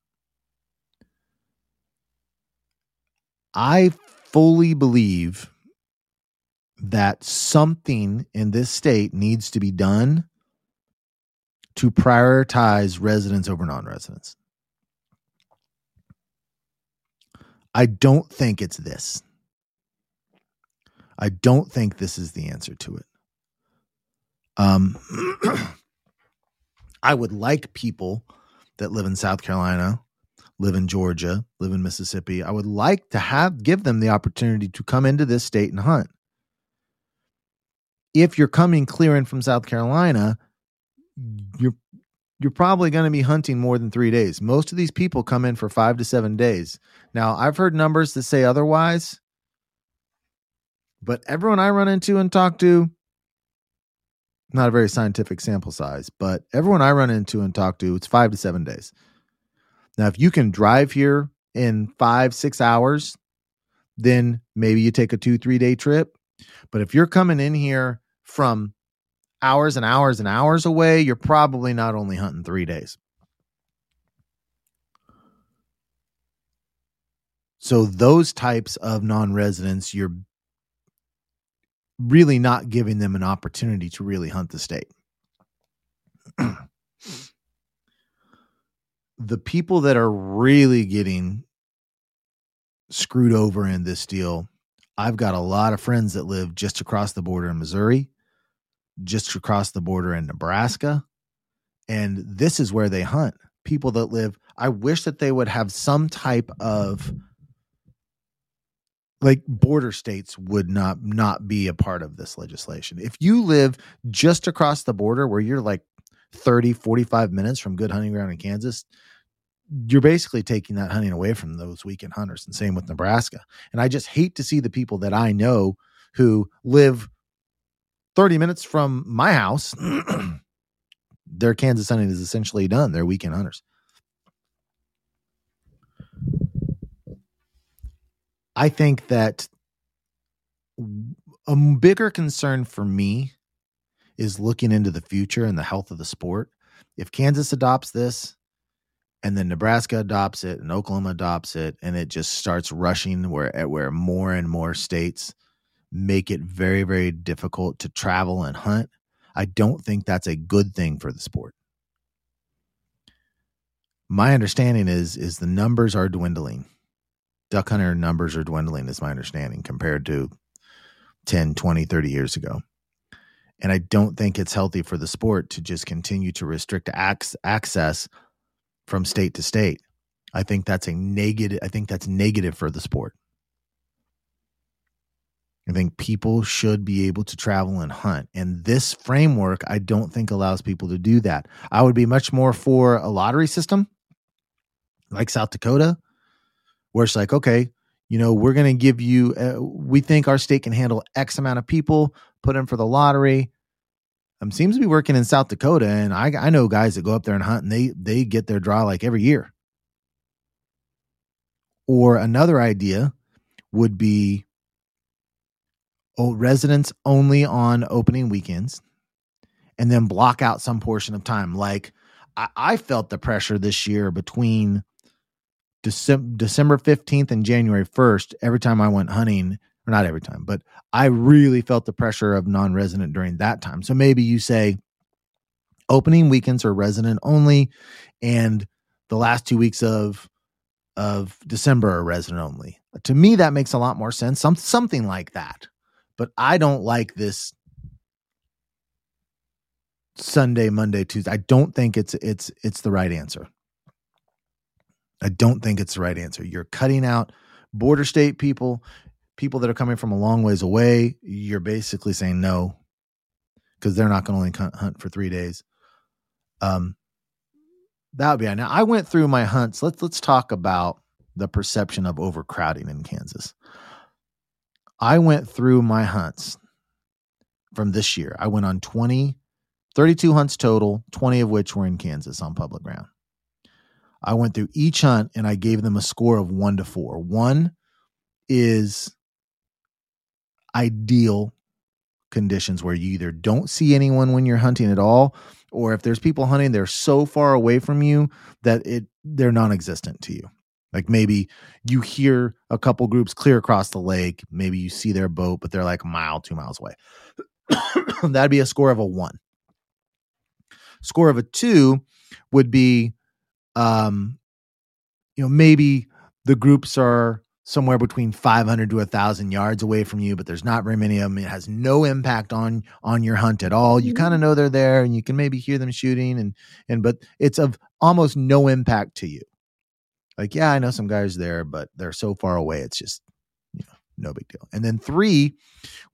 I fully believe that something in this state needs to be done to prioritize residents over non residents. I don't think it's this. I don't think this is the answer to it. Um, I would like people that live in South Carolina live in Georgia, live in Mississippi. I would like to have give them the opportunity to come into this state and hunt. If you're coming clear in from South Carolina, you're you're probably going to be hunting more than 3 days. Most of these people come in for 5 to 7 days. Now, I've heard numbers that say otherwise, but everyone I run into and talk to not a very scientific sample size, but everyone I run into and talk to, it's 5 to 7 days. Now, if you can drive here in five, six hours, then maybe you take a two, three day trip. But if you're coming in here from hours and hours and hours away, you're probably not only hunting three days. So, those types of non residents, you're really not giving them an opportunity to really hunt the state. the people that are really getting screwed over in this deal, I've got a lot of friends that live just across the border in Missouri, just across the border in Nebraska. And this is where they hunt. People that live, I wish that they would have some type of like border states would not not be a part of this legislation. If you live just across the border where you're like 30 45 minutes from good hunting ground in Kansas, you're basically taking that hunting away from those weekend hunters and same with Nebraska. And I just hate to see the people that I know who live 30 minutes from my house their Kansas hunting is essentially done. They're weekend hunters. I think that a bigger concern for me is looking into the future and the health of the sport. If Kansas adopts this, and then Nebraska adopts it and Oklahoma adopts it and it just starts rushing where where more and more states make it very very difficult to travel and hunt I don't think that's a good thing for the sport my understanding is is the numbers are dwindling duck hunter numbers are dwindling is my understanding compared to 10 20 30 years ago and I don't think it's healthy for the sport to just continue to restrict access from state to state. I think that's a negative. I think that's negative for the sport. I think people should be able to travel and hunt. And this framework, I don't think allows people to do that. I would be much more for a lottery system like South Dakota, where it's like, okay, you know, we're going to give you, uh, we think our state can handle X amount of people, put in for the lottery. Um, seems to be working in South Dakota. And I, I know guys that go up there and hunt and they, they get their draw like every year. Or another idea would be residents only on opening weekends and then block out some portion of time. Like I, I felt the pressure this year between December, December 15th and January 1st. Every time I went hunting, or not every time, but I really felt the pressure of non resident during that time. So maybe you say opening weekends are resident only and the last two weeks of of December are resident only. To me, that makes a lot more sense. Some something like that but I don't like this Sunday, Monday, Tuesday. I don't think it's it's it's the right answer. I don't think it's the right answer. You're cutting out border state people, people that are coming from a long ways away. You're basically saying no because they're not going to only hunt for three days. Um, that would be it. now. I went through my hunts. Let's let's talk about the perception of overcrowding in Kansas. I went through my hunts from this year. I went on 20, 32 hunts total, 20 of which were in Kansas on public ground. I went through each hunt and I gave them a score of one to four. One is ideal conditions where you either don't see anyone when you're hunting at all, or if there's people hunting, they're so far away from you that it they're non-existent to you. Like maybe you hear a couple groups clear across the lake. Maybe you see their boat, but they're like a mile, two miles away. That'd be a score of a one. Score of a two would be, um, you know, maybe the groups are somewhere between 500 to 1000 yards away from you but there's not very many of them it has no impact on on your hunt at all you kind of mm-hmm. know they're there and you can maybe hear them shooting and and but it's of almost no impact to you like, yeah, I know some guys there, but they're so far away. It's just, you know, no big deal. And then three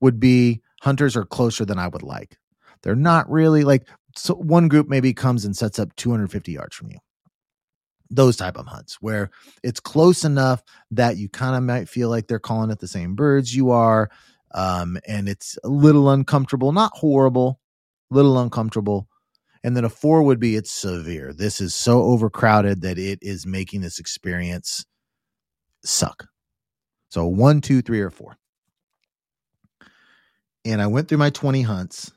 would be hunters are closer than I would like. They're not really like, so one group maybe comes and sets up 250 yards from you. Those type of hunts where it's close enough that you kind of might feel like they're calling it the same birds you are. Um, and it's a little uncomfortable, not horrible, little uncomfortable, and then a four would be it's severe. This is so overcrowded that it is making this experience suck. So one, two, three, or four. And I went through my 20 hunts.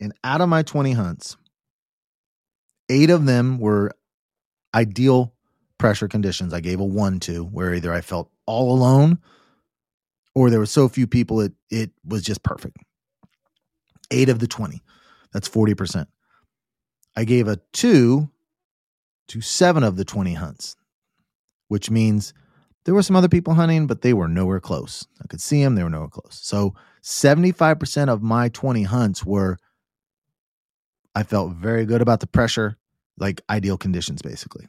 And out of my 20 hunts, eight of them were ideal pressure conditions. I gave a one to where either I felt all alone or there were so few people it it was just perfect. Eight of the 20. That's 40%. I gave a two to seven of the 20 hunts, which means there were some other people hunting, but they were nowhere close. I could see them, they were nowhere close. So 75% of my 20 hunts were, I felt very good about the pressure, like ideal conditions, basically.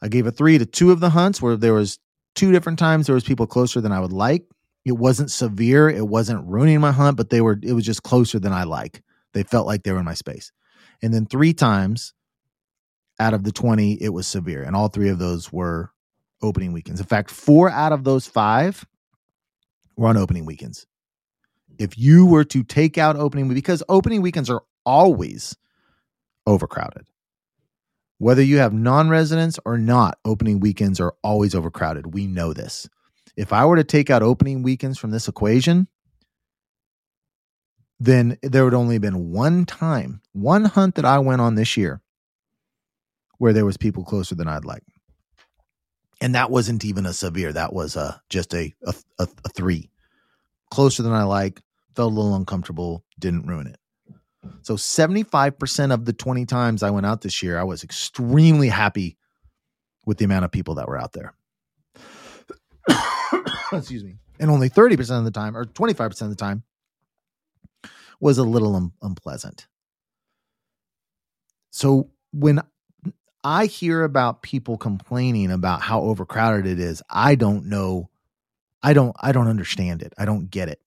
I gave a three to two of the hunts where there was two different times there was people closer than I would like. It wasn't severe, it wasn't ruining my hunt, but they were it was just closer than I like. They felt like they were in my space. And then three times out of the 20, it was severe. And all three of those were opening weekends. In fact, four out of those five were on opening weekends. If you were to take out opening, weekends, because opening weekends are always overcrowded. Whether you have non residents or not, opening weekends are always overcrowded. We know this. If I were to take out opening weekends from this equation, then there would only have been one time, one hunt that I went on this year where there was people closer than I'd like. And that wasn't even a severe. That was a just a a, a, a three, closer than I like. Felt a little uncomfortable. Didn't ruin it. So seventy five percent of the twenty times I went out this year, I was extremely happy with the amount of people that were out there. Excuse me. And only thirty percent of the time, or twenty five percent of the time, was a little un- unpleasant. So when I hear about people complaining about how overcrowded it is, I don't know I don't I don't understand it. I don't get it.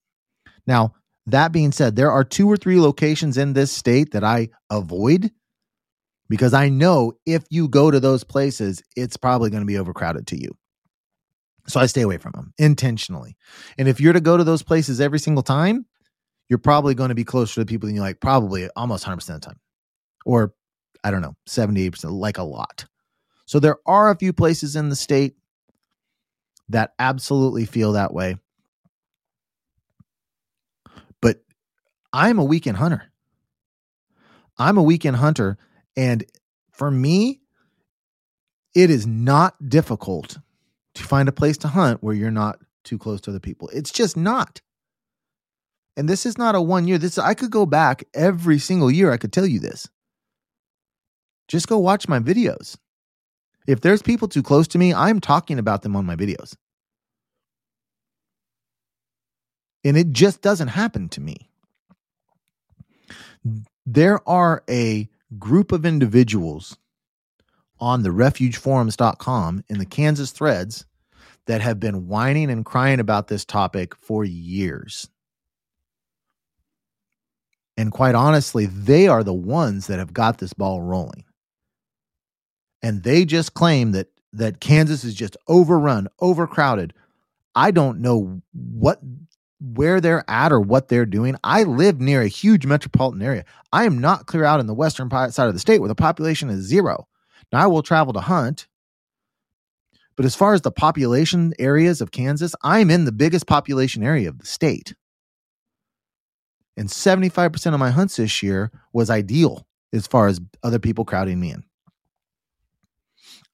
Now, that being said, there are two or three locations in this state that I avoid because I know if you go to those places, it's probably going to be overcrowded to you. So I stay away from them intentionally. And if you're to go to those places every single time, you're probably going to be closer to people than you like, probably almost 100% of the time. Or I don't know, 78%, like a lot. So there are a few places in the state that absolutely feel that way. But I'm a weekend hunter. I'm a weekend hunter. And for me, it is not difficult to find a place to hunt where you're not too close to other people. It's just not. And this is not a one year. This I could go back every single year. I could tell you this. Just go watch my videos. If there's people too close to me, I'm talking about them on my videos. And it just doesn't happen to me. There are a group of individuals on the refugeforums.com in the Kansas threads that have been whining and crying about this topic for years. And quite honestly, they are the ones that have got this ball rolling. And they just claim that that Kansas is just overrun, overcrowded. I don't know what where they're at or what they're doing. I live near a huge metropolitan area. I am not clear out in the western side of the state where the population is zero. Now I will travel to hunt. But as far as the population areas of Kansas, I'm in the biggest population area of the state. And 75% of my hunts this year was ideal as far as other people crowding me in.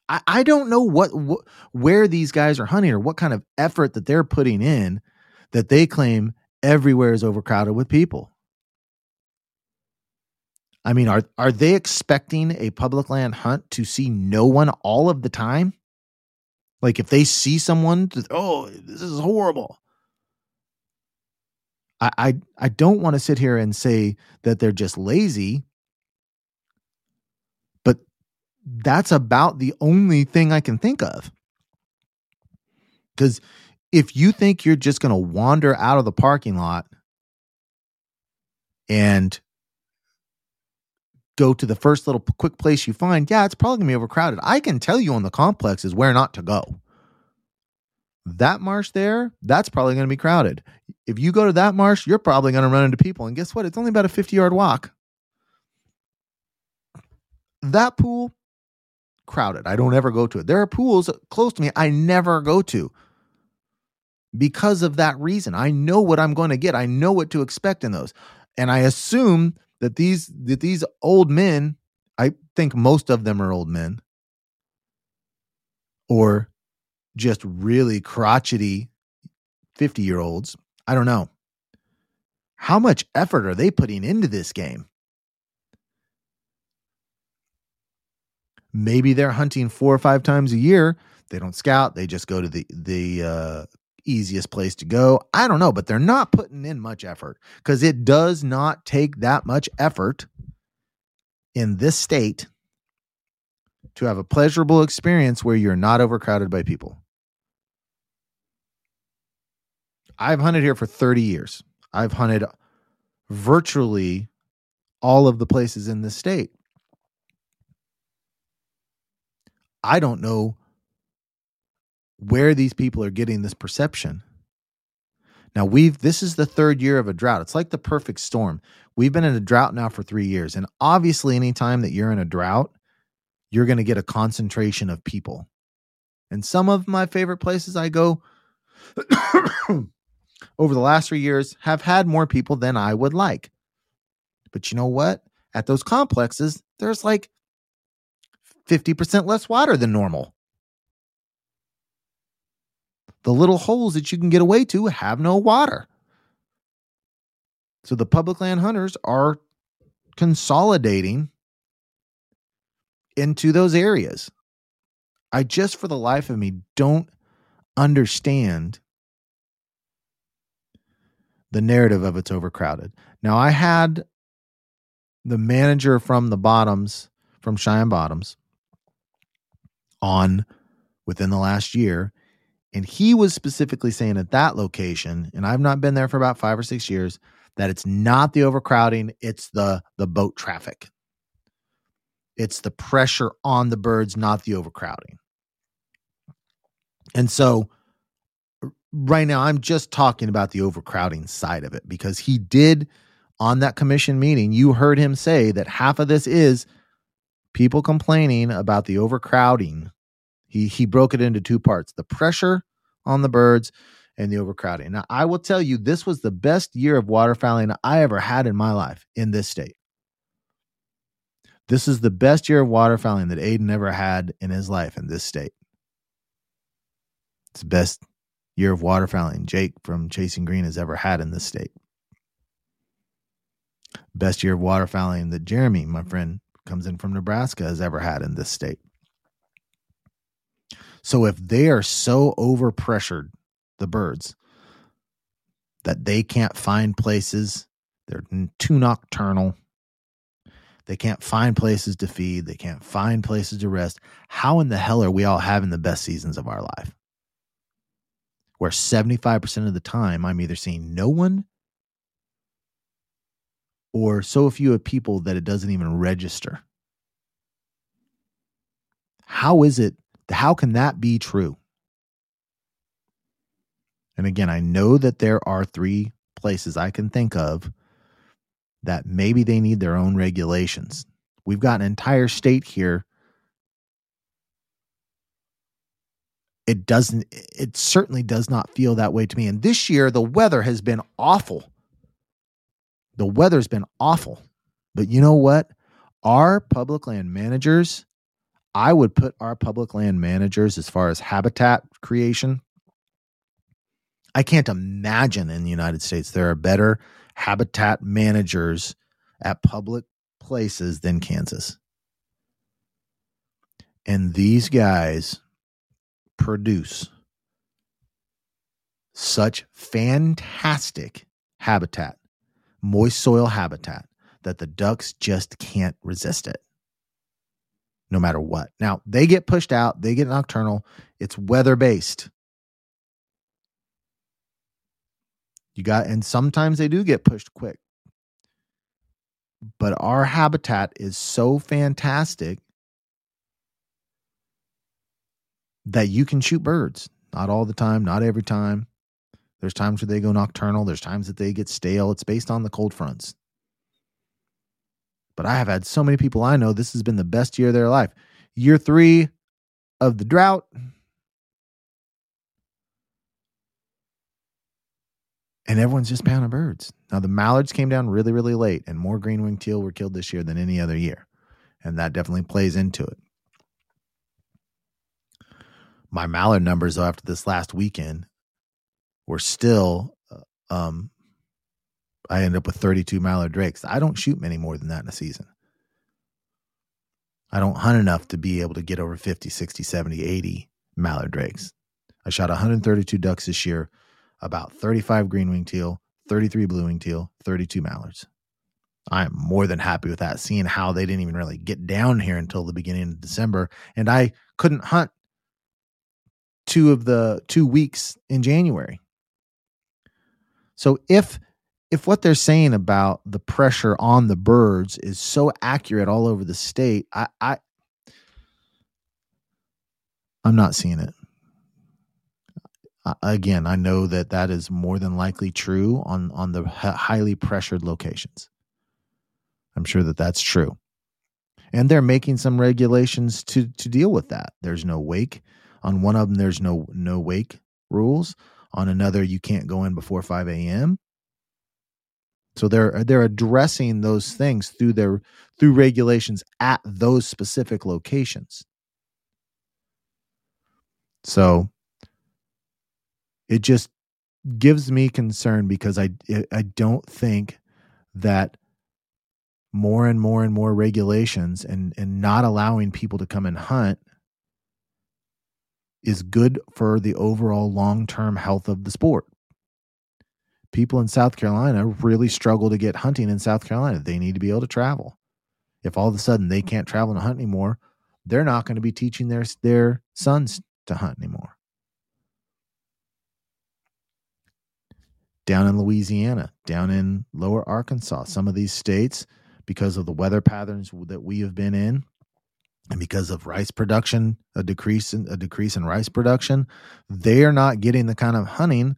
I, I don't know what, where these guys are hunting or what kind of effort that they're putting in that they claim everywhere is overcrowded with people. I mean, are are they expecting a public land hunt to see no one all of the time? Like if they see someone, oh, this is horrible. I, I I don't want to sit here and say that they're just lazy, but that's about the only thing I can think of. Because if you think you're just going to wander out of the parking lot and go to the first little quick place you find, yeah, it's probably going to be overcrowded. I can tell you on the complexes where not to go. That marsh there, that's probably going to be crowded. If you go to that marsh, you're probably going to run into people. And guess what? It's only about a 50 yard walk. That pool, crowded. I don't ever go to it. There are pools close to me I never go to because of that reason. I know what I'm going to get. I know what to expect in those. And I assume that these that these old men, I think most of them are old men or just really crotchety 50 year olds. I don't know. How much effort are they putting into this game? Maybe they're hunting four or five times a year. They don't scout. They just go to the the uh, easiest place to go. I don't know, but they're not putting in much effort because it does not take that much effort in this state to have a pleasurable experience where you're not overcrowded by people. I've hunted here for 30 years. I've hunted virtually all of the places in the state. I don't know where these people are getting this perception. Now we've this is the third year of a drought. It's like the perfect storm. We've been in a drought now for 3 years and obviously anytime that you're in a drought, you're going to get a concentration of people. And some of my favorite places I go over the last 3 years have had more people than I would like. But you know what? At those complexes, there's like 50% less water than normal the little holes that you can get away to have no water. So the public land hunters are consolidating into those areas. I just, for the life of me, don't understand the narrative of it's overcrowded. Now, I had the manager from the bottoms, from Cheyenne Bottoms, on within the last year, And he was specifically saying at that location, and I've not been there for about five or six years, that it's not the overcrowding, it's the the boat traffic. It's the pressure on the birds, not the overcrowding. And so right now I'm just talking about the overcrowding side of it because he did on that commission meeting, you heard him say that half of this is people complaining about the overcrowding he he broke it into two parts: the pressure on the birds and the overcrowding. Now, I will tell you, this was the best year of waterfowling I ever had in my life in this state. This is the best year of waterfowling that Aiden ever had in his life in this state. It's the best year of waterfowling Jake from Chasing Green has ever had in this state. Best year of waterfowling that Jeremy, my friend, comes in from Nebraska, has ever had in this state. So if they are so overpressured, the birds, that they can't find places, they're too nocturnal, they can't find places to feed, they can't find places to rest, how in the hell are we all having the best seasons of our life? Where 75% of the time I'm either seeing no one or so few of people that it doesn't even register. How is it how can that be true? And again, I know that there are three places I can think of that maybe they need their own regulations. We've got an entire state here. It doesn't, it certainly does not feel that way to me. And this year, the weather has been awful. The weather's been awful. But you know what? Our public land managers I would put our public land managers as far as habitat creation. I can't imagine in the United States there are better habitat managers at public places than Kansas. And these guys produce such fantastic habitat, moist soil habitat, that the ducks just can't resist it no matter what. Now, they get pushed out, they get nocturnal, it's weather based. You got, and sometimes they do get pushed quick. But our habitat is so fantastic that you can shoot birds. Not all the time, not every time. There's times where they go nocturnal, there's times that they get stale. It's based on the cold fronts. But I have had so many people I know, this has been the best year of their life. Year three of the drought. And everyone's just pounding birds. Now, the mallards came down really, really late, and more green winged teal were killed this year than any other year. And that definitely plays into it. My mallard numbers, after this last weekend were still uh, um, I end up with 32 mallard drakes. I don't shoot many more than that in a season. I don't hunt enough to be able to get over 50, 60, 70, 80 mallard drakes. I shot 132 ducks this year, about 35 green wing teal, 33 blue wing teal, 32 mallards. I am more than happy with that, seeing how they didn't even really get down here until the beginning of December. And I couldn't hunt two of the two weeks in January. So if if what they're saying about the pressure on the birds is so accurate all over the state, I, I I'm not seeing it. again, I know that that is more than likely true on on the highly pressured locations. I'm sure that that's true, and they're making some regulations to to deal with that. There's no wake on one of them. There's no no wake rules on another. You can't go in before 5 a.m. So they're they're addressing those things through their through regulations at those specific locations. So it just gives me concern because I I don't think that more and more and more regulations and and not allowing people to come and hunt is good for the overall long term health of the sport. People in South Carolina really struggle to get hunting in South Carolina. They need to be able to travel. If all of a sudden they can't travel and hunt anymore, they're not going to be teaching their, their sons to hunt anymore. Down in Louisiana, down in lower Arkansas, some of these states, because of the weather patterns that we have been in, and because of rice production, a decrease in a decrease in rice production, they are not getting the kind of hunting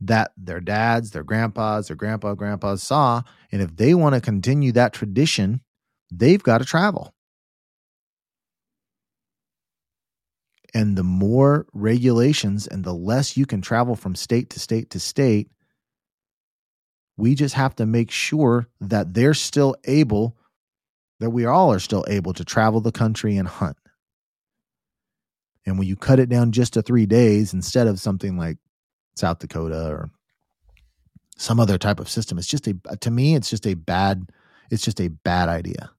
that their dads, their grandpas, their grandpa, grandpas saw. And if they want to continue that tradition, they've got to travel. And the more regulations and the less you can travel from state to state to state, we just have to make sure that they're still able, that we all are still able to travel the country and hunt. And when you cut it down just to three days instead of something like South Dakota or some other type of system, it's just a, to me, it's just a bad, it's just a bad idea.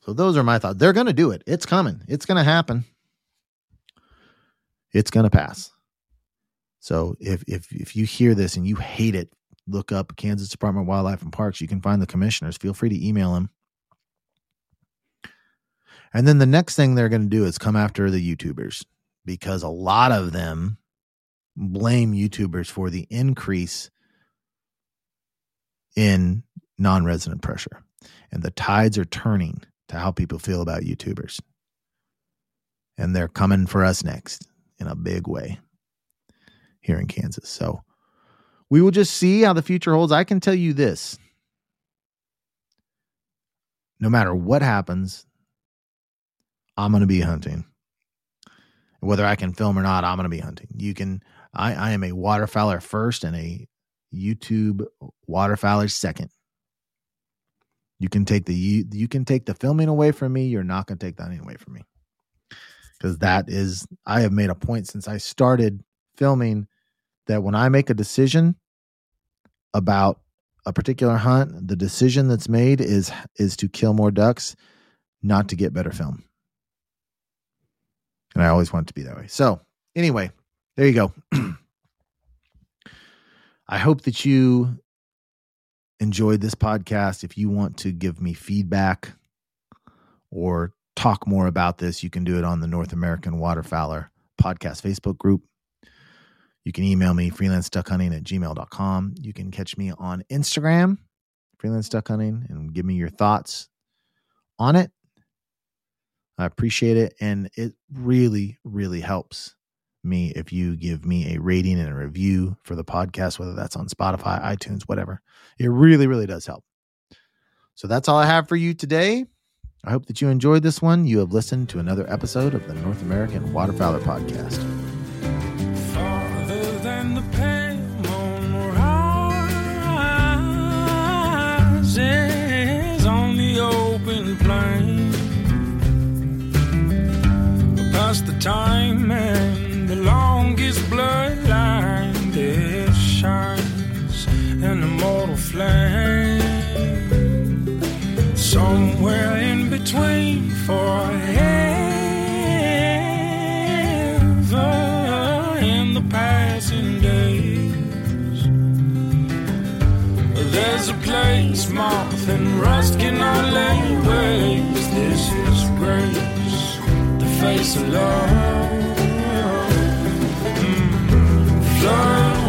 So those are my thoughts. They're going to do it. It's coming. It's going to happen. It's going to pass. So if if if you hear this and you hate it, look up Kansas Department of Wildlife and Parks. You can find the commissioners. Feel free to email them. And then the next thing they're going to do is come after the YouTubers because a lot of them blame YouTubers for the increase in non-resident pressure. And the tides are turning to how people feel about YouTubers. And they're coming for us next in a big way here in Kansas. So we will just see how the future holds. I can tell you this no matter what happens, I'm going to be hunting. Whether I can film or not, I'm going to be hunting. You can, I, I am a waterfowler first and a YouTube waterfowler second. You can take the you, you can take the filming away from me. You're not going to take that away from me because that is I have made a point since I started filming that when I make a decision about a particular hunt, the decision that's made is is to kill more ducks, not to get better film. And I always want it to be that way. So anyway, there you go. I hope that you enjoyed this podcast, if you want to give me feedback or talk more about this, you can do it on the North American Waterfowler Podcast Facebook group. You can email me freelance duck hunting at gmail.com. You can catch me on Instagram, freelance duck hunting, and give me your thoughts on it. I appreciate it. And it really, really helps me if you give me a rating and a review for the podcast, whether that's on Spotify, iTunes, whatever. It really, really does help. So that's all I have for you today. I hope that you enjoyed this one. You have listened to another episode of the North American Waterfowler Podcast. On the open plain. Past the time and the longest bloodline that shines an immortal flame. Somewhere in between forever A place moth and rust cannot lay waste. This is grace, the face of love. Mm, flood